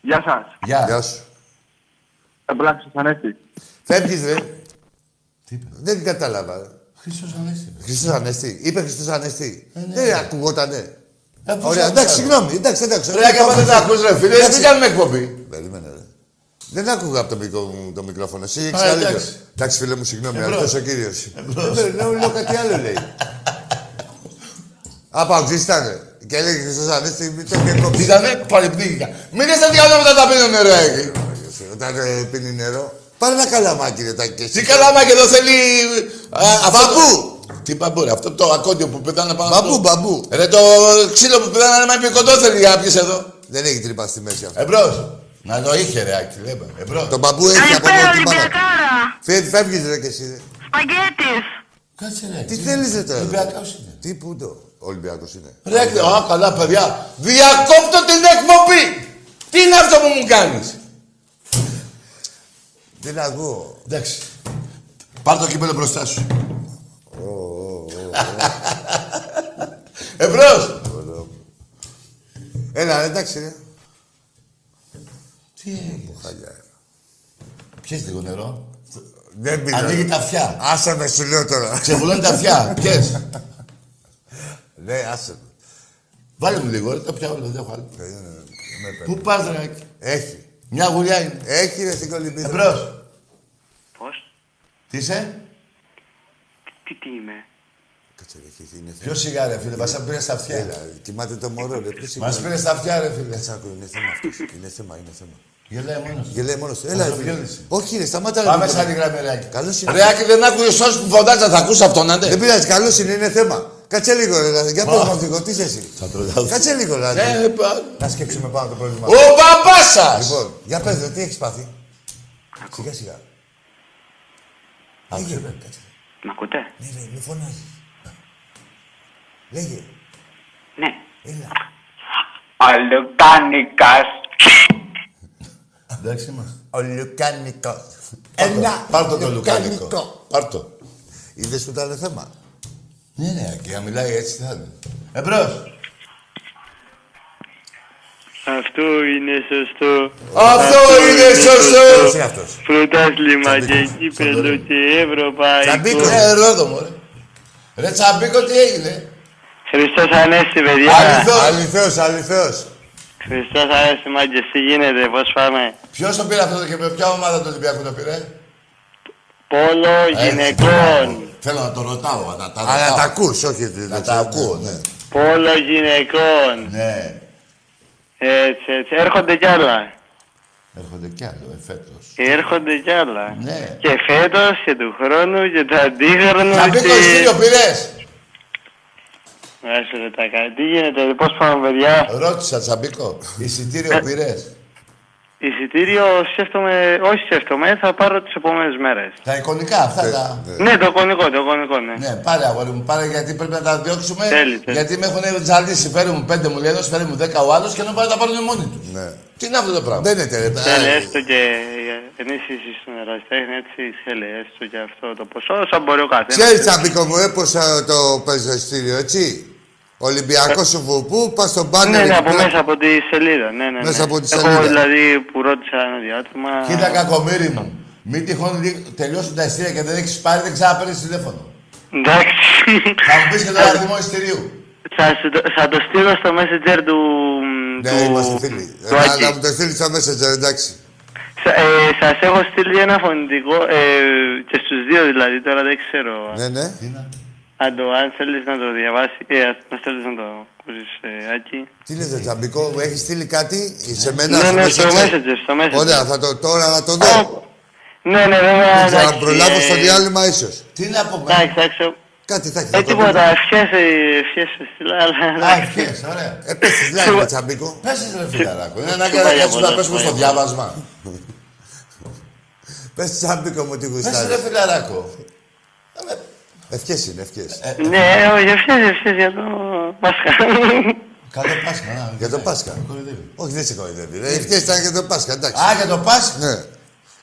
Γεια σας. Γεια. Γεια σου. Εμπλάξεις Ανέστη. Φεύγεις, ρε. Τι είπε; Δεν κατάλαβα. Χριστός Ανέστη. Χριστός Ανέστη. Είπε Χριστός Ανέστη. ναι. Δεν ακουγότανε. Ε, πώς Ωραία, θα εντάξει, ξέρω. συγγνώμη. Εντάξει, εντάξει. Ρε, άκα, δεν τα ακούς, ρε φίλε, Εντάξει. τι κάνουμε εκπομπή. Περίμενε, ρε. Δεν άκουγα από το, μικρό, το μικρόφωνο. Εσύ έχεις Α, καλύτερο. εντάξει. Εντάξει, φίλε μου, συγγνώμη, Εμπρός. αυτός ο κύριος. Δεν λέω, λέω κάτι άλλο, λέει. Απαουτζής ήταν. Και έλεγε Χριστός Ανέστη, μην το και κόψει. Ήτανε, παρεπνίγηκα. Μην είστε διάλογο τα πίνω νερό, εκεί. Όταν ε, πίνει νερό. Πάρε ένα καλαμάκι, ρε, τάκι. και εσύ. Τι καλά, και εδώ θέλει... α, αυτό το- Μπαμπού. Τι μπαμπού, ρε, αυτό το ακόντιο που πετάνε πάνω. Μπαμπού, στο- μπαμπού. Ρε, το ξύλο που πετάνε, μα είπε κοντό θέλει για να πιεις εδώ. Δεν έχει τρύπα στη μέση αυτό. Εμπρός. Να το είχε, ρε, άκη, λέμε. Εμπρός. Το μπαμπού έχει από Καλησπέρα, εδώ την πάρα. Ολυμπιακάρα. Φε- Φεύγεις, ρε, και εσύ. ρε. Σπαγγέτης. Κάτσε, ρε. Τι θέλεις, ρε, τώρα; Ολυμπιακός είναι. Τι που το. Ολυμπιακός είναι; Ρε, α, καλά, παιδιά. Διακόπτω την εκπομπή. Τι είναι αυτό που μου κάνεις; Δεν ακούω. Εντάξει. Πάρ' το κύπελο μπροστά σου. *laughs* Εμπρός! Έλα, εντάξει, ρε. Τι έγινε. Χαλιά. Πιες λίγο νερό. Δεν πειράζει. Ανοίγει τα αυτιά. Άσε με, σου λέω τώρα. Ξεβουλώνει τα αυτιά. Πιες. *laughs* Ναι, άσε με. Βάλε μου λίγο, ρε, τα πιάω, δεν έχω άλλο. Ε, ναι, ναι, με παίρνει. Πού πας, ρε, Άκη; Έχει. Μια γουλιά είναι. Έχει, ρε, στην κολυμπίδα. Εμπρός. Πώς; Τι είσαι; Τι τι είμαι; Κάτσε, ρε, εκεί είναι θέμα. Ποιο σιγά, ρε, φίλε, μας πήρε στα αυτιά. Έλα, κοιμάται το μωρό, ρε. Ποιος είναι. Μας πήρε στα αυτιά, ρε, φίλε. Κάτσε να ακούω, είναι θέμα αυτός. Είναι θέμα, είναι θέμα. Γελάει μόνος. του. Γελάει μόνος του. Έλα, το ρε, φίλε. πιώνεις. Όχι, ρε, σταμάτα, ρε. Πάμε φίλε. σαν τη γραμμή, ρε, Άκη. Καλώς είναι. Ρε, Άκη, δεν άκουγες όσους που φωνάζαν, θα ακούς αυτόν, άντε. Δεν πειράζει, καλώς είναι, είναι θέμα. Κάτσε λίγο, ρε. Για πες μου, Φίκο, τι είσαι εσύ. Θα τρολιάζω. Κάτσε λίγο, ρε. Ναι, πα- Να σκέψουμε πάνω το πρόβλημα. Ο παπάς σας! Λοιπόν, για πες, ρε, τι έχεις πάθει; Σιγά, σιγά. Άκουσε, Λέγε, ρε. κάτσε. Μ' ακούτε; Ναι, ρε, μη φωνάζεις. Λέγε. Ναι. Έλα. Αλουκάνικας. Εντάξει είμαστε. Ο Λουκάνικος. Πάρ' το. Ένα Πάρ' το το λουκάνικο. Πάρ' το. Είδες που ήταν θέμα; Ναι, ναι, Άκη, να μιλάει έτσι τι θα είναι. Εμπρός. Αυτό είναι σωστό. Αυτό είναι σωστό. Ποιος είναι αυτός; Πρωτάθλημα και Τσαμπίκος. κύπελο και ευρωπαϊκός. Τσαμπίκος. Ε, Ρόδομο, ρε. Ρε Τσαμπίκο, τι έγινε; Χριστός Ανέστη, παιδιά. Αληθώς. Αληθέως, αληθέως. Χριστός Ανέστη, μάγκες, τι γίνεται, πώς πάμε. Ποιος το πήρε αυτό και με ποια ομάδα του Ολυμπιακού το πήρε; Πόλο Έτσι, γυναικών. Θέλω να το ρωτάω, να τα Αλλά ρωτάω. τα ακούς, όχι. Να τα ακούω, ναι. Πόλο γυναικών. Ναι. Έτσι, έτσι. Έρχονται κι άλλα. Έρχονται κι άλλο, ε, φέτος. Έρχονται κι άλλα. Ναι. Και φέτος και του χρόνου και του αντίχρονου. Τσαμπίκο, και- ειστήριο πήρες. Άσε ρε τα κάνει. Τι γίνεται, πώς πάμε, παιδιά. Ρώτησα, Τσαμπίκο. Εισιτήριο πήρες; Εισιτήριο σκέφτομαι, όχι σκέφτομαι, θα πάρω τις επόμενες μέρες. Τα εικονικά αυτά τα... Ναι, το κονικό, το κονικό, ναι. Ναι, πάρε αγόρι μου, πάρε γιατί πρέπει να τα διώξουμε. Τέλει, τέλει. Γιατί με έχουν τζαλίσει. Φέρε μου πέντε μου λέει ένας, φέρε μου δέκα ο άλλος και να πάρει τα πάρουν μόνοι τους. Ναι. Τι είναι αυτό το πράγμα; Δεν είναι ρε. Θέλει έστω και ενίσχυση στον ερασιτέχνη, έτσι, θέλει έστω και αυτό το ποσό, όσο μπορεί ο καθένας. Ξέρεις, Τσαμπίκο μου, έπως το παίζει το ειστήριο, έτσι; Ολυμπιακός σου βουβού, πας στον μπάνερ. Ναι, ναι, εκεί από πέρα. μέσα από τη σελίδα. Ναι, ναι, ναι. Μέσα από τη Έχω σελίδα. δηλαδή που ρώτησα ένα διάτημα. Κοίτα κακομύρι μου. Μην τυχόν λι- τελειώσουν τα ειστήρια και δεν έχεις πάρει, δεν ξαναπαίρνεις τηλέφωνο. Εντάξει. Θα μου πεις και το αριθμό ειστηρίου. θα, σου το- θα το στείλω στο messenger του. Ναι, του... είμαστε φίλοι. του Ε, Άκη. Να μου το στείλεις στο Messenger, εντάξει. Σα- ε, σας έχω στείλει ένα φωνητικό ε, και στους δύο δηλαδή, τώρα δεν ξέρω Ναι, ναι. Αν, το, αν θέλεις να το διαβάσει, ε, αν θέλεις να το ακούσεις ε, Άκη. Τι λες, ρε Τσαμπικό, μου έχεις στείλει κάτι σε μένα; Ναι, στο ναι, στο Messenger, στο Messenger. Ωραία, θα το τώρα να το δω. Ναι, ναι, βέβαια. Δεν ξέρω, να εντάξει, προλάβω ε, στο διάλειμμα ίσως. Τι να πούμε. Εντάξει, εντάξει. Κάτι θα έχεις. Ε, θα το τίποτα, δούμε. ευχές, ε, ευχές σου στείλα, αλλά... Α, εντάξει. ευχές, ωραία. Ε, πες τις λάθη, ρε Τσαμπίκο. Πες τις, ρε φιλαράκο. Είναι Σου ανάγκη να πάει κάτσουμε από να εδώ, πέσουμε σου στο πάει διάβασμα. Πες Τσαμπίκο μου τι Πες τις, γουστάρεις. ρε φιλαράκο. Ευχές είναι, ευχές. Ναι, όχι, ευχές, ευχές για το Πάσχα. Καλό Πάσχα, να. Για το Πάσχα. Κοροϊδεύει. Όχι, δεν σε κοροϊδεύει. ρε. Ευχές ήταν για το Πάσχα, εντάξει. Α, για το Πάσχα; Ναι.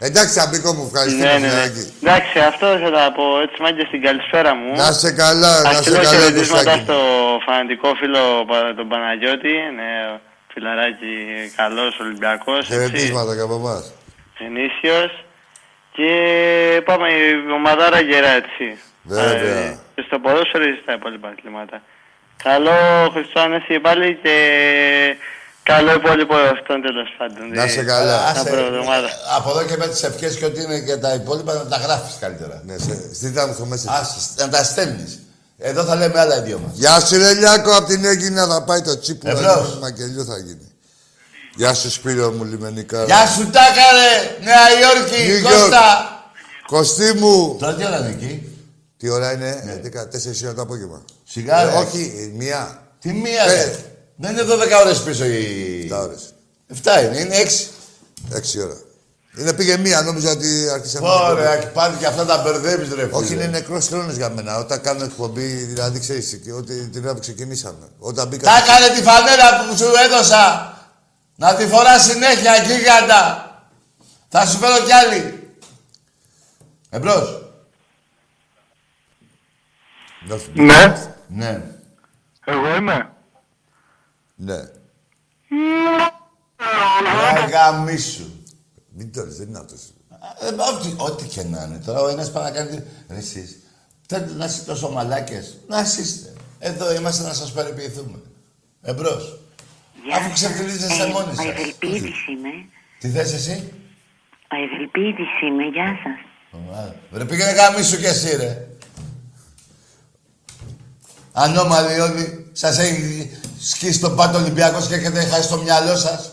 Εντάξει, Τσαμπίκο μου, ευχαριστούμε. Ναι, ναι, ναι. φιλαράκι. Εντάξει, αυτό θα τα πω έτσι μάγκες στην καλησπέρα μου. Να σε καλά, Θα να σε στείλω καλά, χαιρετίσματα Κωστάκη. στο φανατικό φίλο Πα- τον Παναγιώτη. Ναι, φιλαράκι καλός Ολυμπιακός. έτσι. Χαιρετίσματα και από εμάς. Ενίσιος. Και πάμε η ομαδάρα γερά έτσι. Βέβαια. Ε, Και στο ποδόσφαιρο ή στα υπόλοιπα αθλήματα. Καλό Χριστό Ανέστη πάλι και καλό υπόλοιπο αυτόν τέλος πάντων. Να σε Ε, καλά. Τα Άσε, προεβδομάδα. Από εδώ και με τις ευχές και ό,τι είναι και τα υπόλοιπα να τα γράφεις καλύτερα. Ναι, σε- στείλτε μου στο Messenger. Ας, να τα στέλνεις. Εδώ θα λέμε άλλα οι δυο μας. Γεια σου ρε Λιάκο, απ' την Έγινα θα πάει το τσίπου. Εμπρός. θα γίνει, Μακελιό θα γίνει. Γεια σου Σπύρο μου, λιμενικά. Γεια σου Τάκα ρε, Νέα Υόρκη, New York. Κώστα. Κωστή μου. Τώρα τι ώρα είναι εκεί; Τι ώρα είναι, ναι. 14 ώρα το απόγευμα. Σιγά ρε. Ε, όχι, ε, μία. Τι μία Ε. ρε. Δεν είναι 12 ώρες πίσω η... 7 ώρες. 7 είναι, είναι 6. 6 ώρα. Είναι πήγε μία, νόμιζα ότι άρχισαμε. Ωραία, πάλι και αυτά τα μπερδεύεις ρε φίλε. Όχι, είναι νεκρός χρόνος για μένα. Όταν κάνω εκπομπή, δηλαδή ξέρεις ότι την ώρα που ξεκινήσαμε. Όταν μπήκα. Τα έκανε τη φανέλα που σου έδωσα. Να τη φοράς συνέχεια, γίγαντα. Θα σου φέρω κι άλλη. Εμπρός. Ναι. Ναι. Εγώ είμαι. Ναι. Ρε γαμίσου. Μην το λες, δεν είναι αυτός. Ε, ό,τι, ό,τι και να είναι. Τώρα ο ένας πάει να κάνει... Ρε εσείς, θέλετε να είστε τόσο μαλάκες. Να είστε. Εδώ είμαστε να σας περιποιηθούμε. Εμπρός. Αφού ξεφτυλίζεστε μόνοι Ο σας. Ευρυπίδης είμαι. Τι θες εσύ; Ο Ευρυπίδης είμαι. Γεια σας. Α, Ρε πήγαινε γαμίσου κι εσύ ρε. Ανώμαλοι όλοι. Σας έχει σκίσει τον πάτο Ολυμπιακός και έχετε χάσει το μυαλό σας.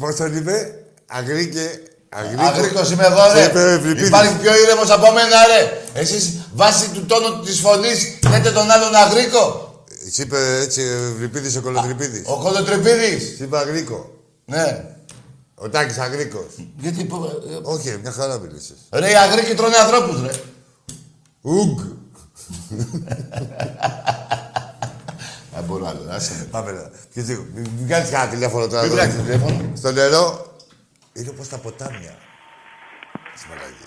Πώς τον είπε, Αγρίκε. Αγρίκο. Αγρίκος είμαι εγώ, Σε είπε ο ρε. Ευρυπίδης. Υπάρχει πιο ήρεμος από μένα, ρε. Εσείς βάσει του τόνου της φωνής λέτε τον άλλον Αγρίκο. Σ' είπε έτσι ο Ευρυπίδης ο Κολοτρυπίδης. Ο Κολοτρυπίδης. Σ' είπε Αγρίκο. Ναι. Ο Τάκης Αγρίκος. Γιατί πω... Όχι, μια χαρά μίλησες. Ρε, οι Αγρίκοι τρώνε ανθρώπους, ρε. Ουγγ. Δεν μπορώ άλλο, άσε με. Πάμε να. Και τι, μην μην κάνεις κανένα τηλέφωνο τώρα. Μην εδώ. βγάλεις τηλέφωνο. Στο νερό είναι όπως τα ποτάμια. Στη Μαλαγή.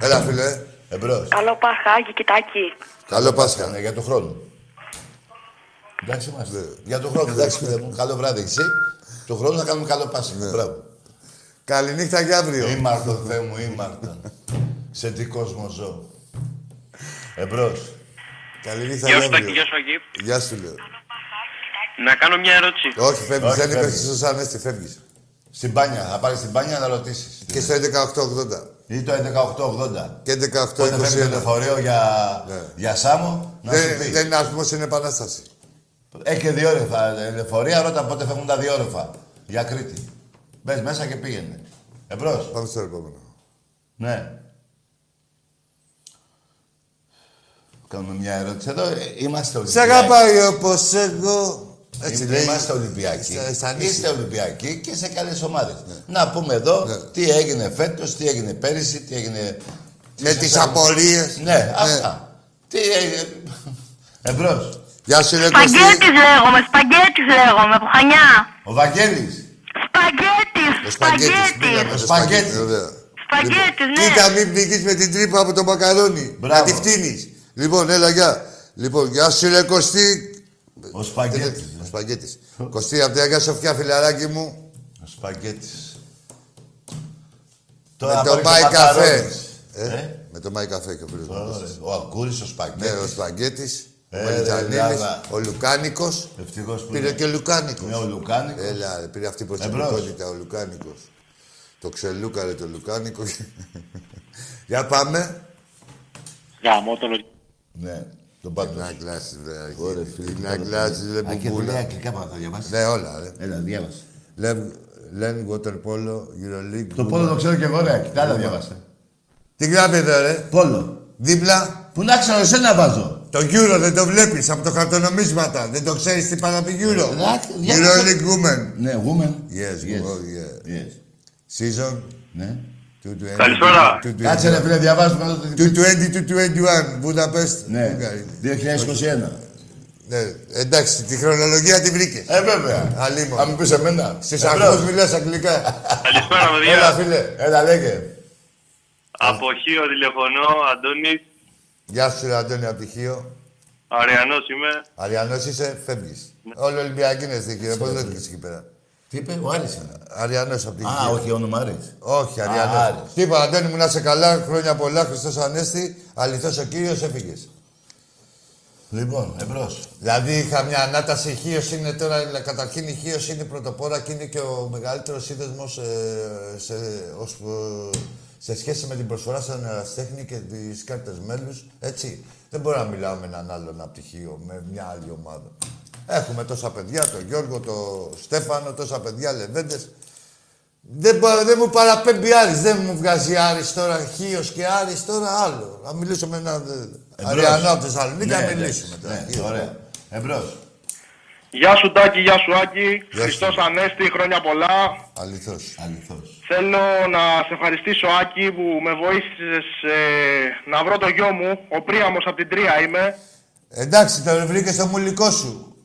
Έλα, φίλε. Εμπρός. Καλό Παχάγι, κοιτάκι. Καλό Πάσχα. Ναι, για τον χρόνο. Εντάξει είμαστε. Για τον χρόνο, εντάξει φίλε μου. Καλό βράδυ εσύ. Το χρόνο θα κάνουμε καλό Πάσχα. Μπράβο. Καληνύχτα και αύριο. Ήμαρτον, Θεέ μου, ήμαρτον. Σε τι κόσμο ζω. Εμπρός. Καληνύχτα Γεια και σου Τάκη, αύριο. γεια σου Αγγί. Γεια σου, λέω. Να κάνω μια ερώτηση. Όχι, φεύγεις. Όχι, Δεν είπες φεύγεις. στο Ανέστη, φεύγεις. Στην μπάνια. Θα πάρεις στην μπάνια να ρωτήσεις. Και στο 11.880. Ή το 11.880. Και Πότε φεύγει το 11.821. λεωφορείο για, Ναι. για Σάμο, να σου Δεν, πεις. δεν είναι αριθμός, είναι επανάσταση. Έχει και διόρρεφα λεωφορεία, ρώτα πότε φεύγουν τα διόρρεφα. Για Κρήτη. Μπες μέσα και πήγαινε. Εμπρός. Πάμε στο επόμενο. Ναι. Κάνουμε μια ερώτηση. Εδώ ε, είμαστε Σε Ολυμπιακοί. αγαπάει όπως εγώ. Έτσι λέει. Είμαστε Ολυμπιακοί. Στα- στα νησί. Είστε Ολυμπιακοί και σε καλές ομάδες. Να πούμε εδώ Ναι. τι έγινε φέτος, τι έγινε πέρυσι, τι έγινε... Με τις απορίες. Ναι, αυτά. Τι έγινε... Εμπρός. Γεια σου, ρε Κωστή. Σπαγγέτης λέγομαι, σπαγγέτης λέγομαι, από Χανιά. Ο Βαγγέλης. Σπαγγέτης, Ο Σπαγγέτης. σπαγγέτης. πήγαμε στο Σπαγγέτης. Ωραία. Σπαγγέτης, Λοιπόν, ναι. Κοίτα, μην πνιγείς με την τρύπα από το μακαρόνι. Μπράβο. Να τη φτύνεις. Λοιπόν, έλα, γεια. Λοιπόν, γεια σου, ρε Κωστή. Ο Σπαγγέτης. Ο Σπαγγέτης. Κωστή, από την Αγία Σοφιά, φιλαράκι μου. Ο Σπαγγέτης. Με Τώρα το πάρει Μάι το Καφέ. μακαρόνις. Ε, Ε; Με το Μάι Καφέ και ο φίλος μου. Ωραία. Ο Αγκούρης, ο Ναι, Σπαγγέτης. ο Σπαγγέτης, ο Ε, Μελιτζανίδης, ρε, λάβα. ο Λουκάνικος. Ευτυχώς που Πήρε είναι. και ο Λουκάνικος. Ναι, ο Λουκάνικος. Έλα, ρε, πήρε αυτή η Εμπρός. προσωπικότητα, ο Λουκάνικος. Το ξελούκαρε το Λουκάνικος. *laughs* Για πάμε. Γάμο το λογικό. Ναι, τον πάντο. Να κλάσεις, βρε, Ωραία, αρχίδι. φίλε. Να κλάσεις, ρε, Αν και μπουμπούλα. δουλειά αγγλικά πάνω θα διαβάσεις. Ναι, όλα, ρε. Έλα, διάβασε. Λεν, water polo, Euroleague. Το πόλο το ξέρω και εγώ, ρε. Κοιτά, άλλα διάβασε. Τι γράφει εδώ, ρε. Πόλο. Δίπλα. Πού να ξέρω, εσένα βάζω. Το Euro δεν το βλέπεις από το χαρτονομίσματα. Δεν το ξέρεις τι πάνω από το Euro. Euroleague Women. Ναι, woman. Yes, Yes. oh, yeah. Yes. Season; Ναι. 220. Καλησπέρα. 220. Κάτσε ρε φίλε, διαβάζουμε εδώ το... 220-221, Βουδαπέστ. Ναι, 2021. Ναι, εντάξει, τη χρονολογία τη βρήκες. Ε, βέβαια. Αλίμονο. Αν μου πεις εμένα. Στις Εμπρός. αρχούς μιλάς αγγλικά. Καλησπέρα, Έλα, παιδιά. φίλε. Έλα, λέγε. Από Χίο τηλεφωνώ, Αντώνης. Γεια σου, ρε Αντώνη, από τυχείο. Αριανός είμαι. Αριανός είσαι, φεύγεις. Όλοι Ολυμπιακοί είναι στη κύριε. Πώς δεν εκεί πέρα; Τι είπε, ο Άρης είναι. Αριανός από Α, τυχείο. όχι, όνομα Άρης. Όχι, Α, Αριανός. Άρης. Τι είπα, Αντώνη μου, να είσαι καλά, χρόνια πολλά, Χριστός Ανέστη, αληθώς ο Κύριος, έφυγες. Λοιπόν, εμπρός. Δηλαδή είχα μια ανάταση, η Χίος είναι τώρα, καταρχήν η Χίος είναι πρωτοπόρα και είναι και ο μεγαλύτερος σύνδεσμος ε, σε, ως, ε, σε σχέση με την προσφορά σαν ερασιτέχνη και τις κάρτες μέλους, έτσι. Δεν μπορώ να μιλάω με έναν άλλον από τη Χίο, με μια άλλη ομάδα. Έχουμε τόσα παιδιά, τον Γιώργο, τον Στέφανο, τόσα παιδιά, λεβέντες. Δεν, μπο- δεν μου παραπέμπει Άρης, δεν μου βγάζει Άρης τώρα, Χίος και Άρης τώρα άλλο. Να μιλήσω με έναν ε, Αριανό από τη Θεσσαλονίκη, να Ναι, μιλήσουμε τώρα. Ναι, Χίο. ωραία. Εμπρός. Γεια σου Τάκη, γεια σου Άκη. Γεια σου. Χριστός Ανέστη, χρόνια πολλά. Αληθώς. Αληθώς. Θέλω να σε ευχαριστήσω Άκη που με βοήθησες ε, να βρω το γιο μου. Ο Πρίαμος από την Τρία είμαι. Εντάξει, το βρήκες στο μουλικό σου.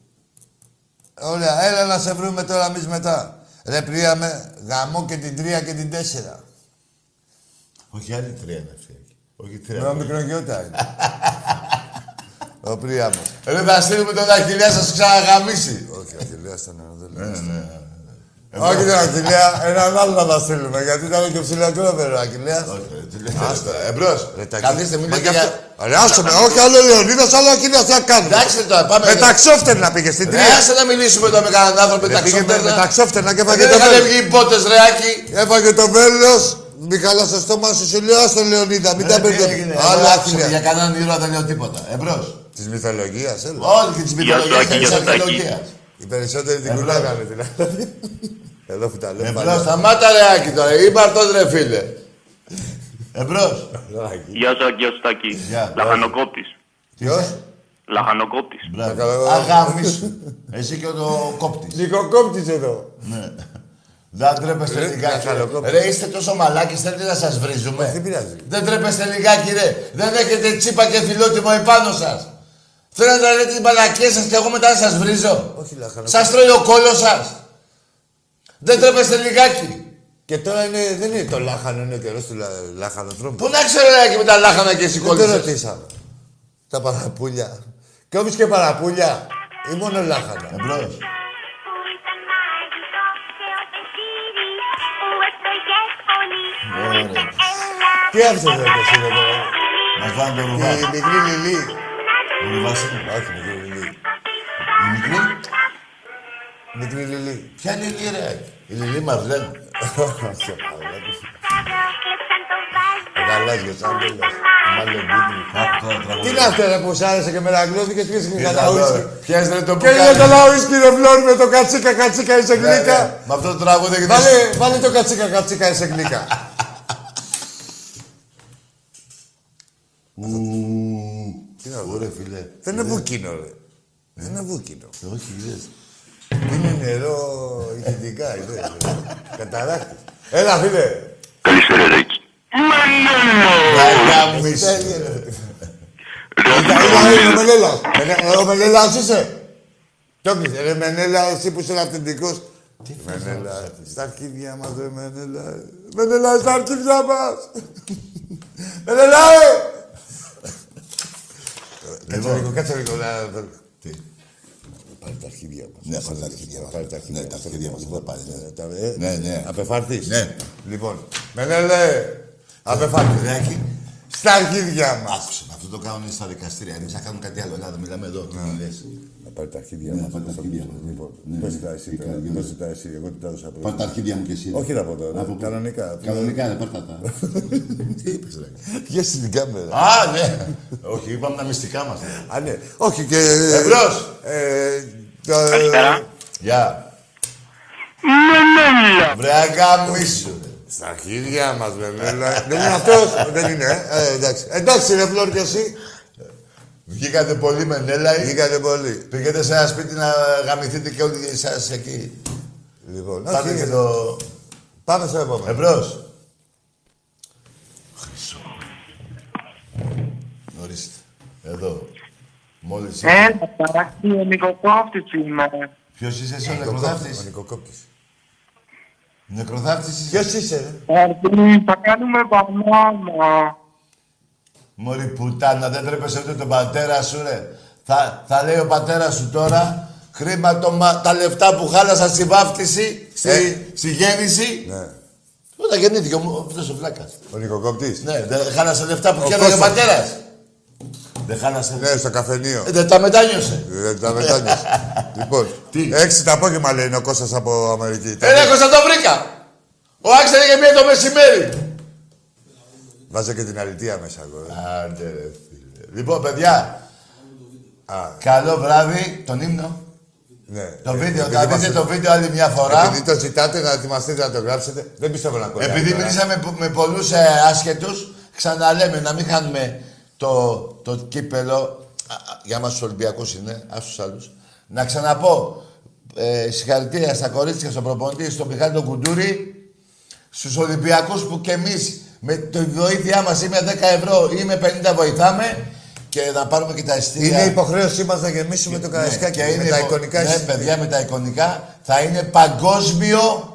Ωραία, έλα να σε βρούμε τώρα εμείς μετά. Ρε Πρίαμε, γαμώ και την τρία και την τέσσερα. Όχι, άλλη τρία είναι αυτή. Όχι τρία. Με μικρογιώτα είναι. *laughs* Ο Πρίαμος. Ρε, θα στείλουμε τον Αχιλιά σας ξαναγαμίσει. Όχι, ο Αχιλέας ήταν ένα Ναι, ναι. Όχι τον Αχιλέα, έναν άλλο να τα στείλουμε. Γιατί ήταν και ψηλακρόβερο ο Αχιλέας. Άστα, εμπρός. Καθίστε, μην Μα λέτε κι για... αυτό- Ρε, άσε με, όχι άλλο Λεωνίδας, άλλο Αχιλέας, τι να κάνουμε. Εντάξει τώρα, πάμε. Με ταξόφτερνα πήγε στην Ρε, τρία. άσε να μιλήσουμε εδώ με κανέναν άνθρωπο με Ρε, πήγε με- ταξιόφτερνα. με ταξόφτερνα και Δεν έφαγε το είχαν βέλος. βγει οι πότες, ρε, Άκη. Έφαγε το βέλος. Μη καλά στο στόμα σου, σου λέω άστο Λεωνίδα, μην Ρε, τα τι μπερδεύεις. έγινε, Άλλο εγώ άκουσα, Για Αχιλέα. κανέναν ήρωα δεν λέω τίποτα. Εμπρός. Της μυθολογίας, έλα. Όλη και της μυθολογίας Άκη, και της γεια σου, Άκη. αρχαιολογίας. Οι περισσότεροι την κουλάγανε δηλαδή. Εδώ που τα λέμε. Εμπρός, σταμάτα ρε Άκη τώρα. Είμαι αυτός ρε φίλε. Εμπρός. Γεια σου, Αγγέλο Στάκη. Γεια. Λαχανοκόπτης. Ποιος; Λαχανοκόπτης. Μπράβο. Αγάμισου. Εσύ και ο κόπτης. Λυκοκόπτης εδώ. Ναι. Δεν τρέπεστε Ρε, λιγάκι. λαχανοκόπτης. Ρε, είστε τόσο μαλάκες, θέλετε να σας βρίζουμε. Δεν πειράζει. Δεν τρέπεστε λιγάκι, ρε. Δεν έχετε τσίπα και φιλότιμο επάνω σας. Θέλετε να λέτε τις μαλακίες σας και εγώ μετά να σας βρίζω. Όχι λαχανοκόπτη. Σας τρώει ο κόλος σας. Δεν τρέπεστε λιγάκι. Και τώρα είναι, δεν είναι το λάχανο, είναι ο καιρός του λα- λαχανοτρόμου. Πού να ξέρω ρε με τα λάχανα και εσύ Δεν το κόλλησες. ρωτήσαμε. Τα παραπούλια. Και όμως και παραπούλια. Ή μόνο λάχανα. Εμπρός. Ωραία. Τι άφησες εδώ εσύ εδώ πέρα. Μας πάνε το ρουβά. Η μικρή Λιλή. Ο ρουβάς είναι. Όχι, μικρή Λιλή. Η μικρή. Μικρή Λιλή. Ποια είναι η Λίλη, ρε; Η Λίλη μας λένε. Σε παρακαλώ. Ο γαλάζιος, σαν τέλος. Μάλλον μπούτλι. Άκου τώρα τραγούδι. Τι είναι αυτό ρε που σ' άρεσε και με ραγλώθηκες και πήγες Κοίτα κατά τώρα. ουίσκι. Πιες ρε το Και είναι μπουκάλι. καλά ουίσκι ρε φλόρ με το κατσίκα κατσίκα είσαι Ναι, γλύκα. ναι. Με αυτό το τραγούδι έχετε... Βάλε, βάλε το κατσίκα κατσίκα είσαι γλύκα. *laughs* Τι να δω. Ωραία, φίλε. Δεν είναι βούκινο ρε. Δεν είναι βούκινο. Όχι, είδες. Είναι νερό ηχητικά, είναι. Καταράκτη. Έλα φίλε. Καλησπέρα, Ρέκη. Αγάμισου. Είναι ο Μενέλας. Μενέ- Ο Μενέλας είσαι. Το κλείσε. Ρε Μενέλα, εσύ που είσαι αυθεντικός. Τι Μενέλα, στα αρχίδια μας ρε Μενέλα. Μενέλα, στα αρχίδια μας. Μενέλα, ε! Κάτσε λίγο, κάτσε λίγο. να δω. Τι. Πάρε τα αρχίδια μας. Ναι, πάρε τα αρχίδια μας. Πάρε τα αρχίδια Ναι, τα μας. αρχίδια μας, θα τα πάρεις, ναι. Ε, τα- ε, Ναι, ναι. Απεφάρθεις. Ναι. Λοιπόν, Μενέλε, απεφάρθεις. Ρεάκι. Στα αρχίδια μας. Άκουσε, αυτό το κάνουν στα δικαστήρια. Εμείς θα κάνουμε κάτι άλλο. Ελλάδα, μιλάμε εδώ. Τι μου λες. Να πάρει τα αρχίδια Ναι, μας. πάρε τα αρχίδια μας. Λοιπόν, Ναι, πες τα εσύ τι τώρα. κάνει, Πες τα εσύ. Εγώ την τα έδωσα πρώτα. Πάρ' τα αρχίδια μου και εσύ. ρε. Όχι να πω τώρα. Από πού; Κανονικά. Κανονικά, ναι, πάρ' τα τα. *laughs* Τι είπες, ρε. Βγες στην κάμερα. Α, ναι. Όχι, είπαμε τα μυστικά μας. ναι. Α, ναι. Όχι και... Εμπρός. Ε, το- Καλησπέρα. Γεια. Μενέλα. Βρε αγάμισου. Στα αρχίδια μας, βέβαια. Δεν είναι αυτός. Δεν είναι. ε. Ε, εντάξει. Εντάξει, ρε Φλόρ και εσύ. Βγήκατε πολύ με νέλα ή Βγήκατε πολύ. πήγατε σε ένα σπίτι να γαμηθείτε και όλοι εσάς εκεί. Λοιπόν, Πάτε όχι. και το... Πάμε στο επόμενο. Εμπρός. Χρυσό. Ορίστε. Εδώ. Μόλις... Έλα, ταράκι, ο Νικοκόφτης είμαι. Ποιος είσαι εσύ ο Ο νεκροθάφτης. Νικοκόπτης. Νεκροθάφτης είσαι. Ποιος είσαι, ρε; Αρκή, θα κάνουμε μπανάνα. Μωρή πουτάνα, δεν τρέπεσαι ούτε τον πατέρα σου, ρε. Θα, θα λέει ο πατέρας σου τώρα, χρήμα το, μα- τα λεφτά που χάλασα στη βάφτιση, στη, Ε. στη γέννηση. Ναι. Όταν γεννήθηκε ο- αυτός ο φλάκας. Ο Νικοκόπτης. Ναι, δεν χάλασε λεφτά που Ο κέρδιζε ο Κώστας. πατέρας. Δεν χάλασε. Ναι, στο καφενείο. Ε, δεν τα μετάνιωσε. Δεν τα μετάνιωσε. *laughs* λοιπόν, Τι; έξι το απόγευμα λέει είναι ο Κώστας από Αμερική. Ένα Κώστα το βρήκα. Ο Άξ έλεγε μία το μεσημέρι. Βάζω και την αλητία μέσα εγώ. ε. Άντε ρε φίλε. Λοιπόν, παιδιά, Α, καλό βράδυ, τον ύμνο. ναι. Το Ε, βίντεο, επειδή θα δείτε μας- το βίντεο άλλη μια φορά. Επειδή το ζητάτε να ετοιμαστείτε να το γράψετε, δεν πιστεύω να κολλάει. Επειδή τώρα. μιλήσαμε με, με πολλούς ε, άσχετους, ξαναλέμε να μην χάνουμε το, το κύπελο, α, α, για μας τους Ολυμπιακούς είναι, ας τους άλλους. Να ξαναπώ, ε, συγχαρητήρια στα κορίτσια, στον προπονητή, στον Μιχάλη τον Κουντούρη, στους Ολυμπιακούς που κι εμείς με τη βοήθειά μας ή με 10 ευρώ ή με 50 βοηθάμε και να πάρουμε και τα ειστήρια. Είναι υποχρέωσή μας να γεμίσουμε το καραϊσκάκι Ναι, και με είναι τα υπο- εικονικά Ναι, εισιτήρια. παιδιά, με τα εικονικά. Θα είναι παγκόσμιο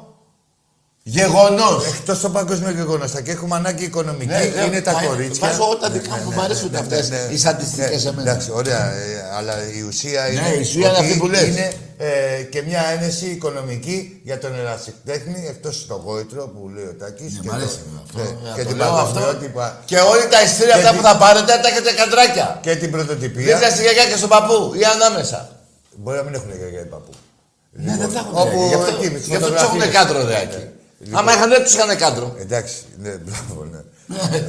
Γεγονός. Εκτός το παγκόσμιο γεγονός. Και έχουμε ανάγκη οικονομική. Ναι, ναι, είναι τα θα- κορίτσια. βάζω εγώ τα δικά μου, μου αρέσουν αυτές, οι στατιστικές ναι, εμένα. Εντάξει, ωραία. ε, αλλά η ουσία Ναι, είναι. η ουσία είναι ότι αυτή που λες. Είναι ε, και μια ένεση οικονομική για τον ερασιτέχνη εκτός το γόητρο που λέει ο Τάκης. Ναι, μ' αρέσει εμένα αυτό. Ε, και το την λέω αυτό. παγκοσμιότυπα. Και όλοι τα ειστήρια Και αυτά τη- που θα πάρετε τα έχετε καντράκια. Και την πρωτοτυπία. Δίπλα στη γιαγιά και στον παππού ή ανάμεσα. Μπορεί να μην έχουν για για παππού. Ναι, δεν τα έχουν. Όπου Γι' αυτό, εκεί, με τις γι' αυτό τους φωτογραφίες. έχουν κάντρο ρε εκεί. Λοιπόν. Άμα είχαν δεν τους είχαν κάντρο. Εντάξει, ναι, μπράβο, ναι.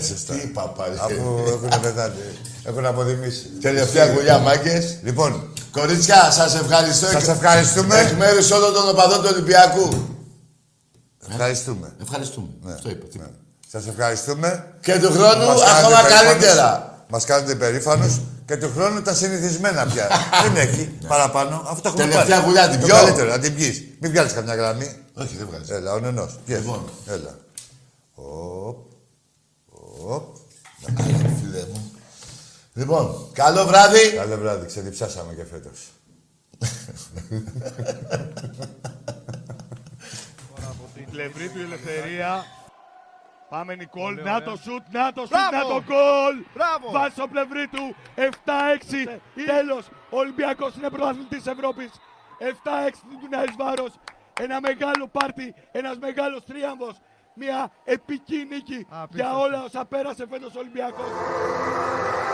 Σωστά. Τι παπάρι. Αφού έχουν πεθάνει. Έχουν αποδημήσει. Τελευταία γουλιά, μάγκες. Λοιπόν, Κορίτσια, σας ευχαριστώ. Σας εκ- ευχαριστούμε. Εκ μέρους όλων των οπαδών του Ολυμπιακού. ευχαριστούμε. Ευχαριστούμε. Ναι. Αυτό είπα. τι- Σας ευχαριστούμε. Και του χρόνου Μας κάνετε ακόμα περήφανους. καλύτερα. Μας κάνετε περήφανους και του χρόνου τα συνηθισμένα πια. *laughs* Δεν έχει παραπάνω. Αυτό το έχουμε Ναι. Τελευταία πάρει. γουλιά την Το πιω. καλύτερο, να την πιείς. Μην βγάλεις καμιά γραμμή. Όχι, δεν βγάζεις. Έλα, ο νενός. Πιες. Λοιπόν. Έλα. Οπ. Οπ. Φίλε μου. Λοιπόν, καλό βράδυ. Καλό βράδυ. Ξεδιψάσαμε και φέτος. Από την πλευρή του η ελευθερία. Πάμε Νικόλ, να το σουτ, να το σουτ, να το γκολ! Βάζει στο πλευρή του, 7-6, τέλος. Ο Ολυμπιακός είναι πρωταθλητής Ευρώπης. 7-6 του Νέας Βάρος. Ένα μεγάλο πάρτι, ένας μεγάλος τρίαμβος. Μια επική νίκη για όλα όσα πέρασε φέτος ο Ολυμπιακός.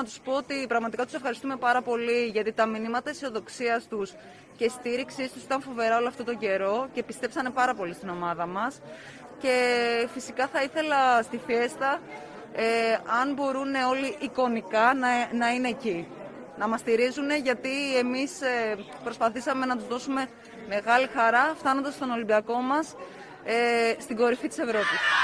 να τους πω ότι πραγματικά τους ευχαριστούμε πάρα πολύ γιατί τα μηνύματα αισιοδοξίας τους και στήριξής τους ήταν φοβερά όλο αυτό τον καιρό και πιστέψανε πάρα πολύ στην ομάδα μας. Και φυσικά θα ήθελα στη Φιέστα, ε, αν μπορούν όλοι εικονικά, να, να είναι εκεί. Να μας στηρίζουν γιατί εμείς ε, προσπαθήσαμε να τους δώσουμε μεγάλη χαρά φτάνοντας στον Ολυμπιακό μας ε, στην κορυφή της Ευρώπης.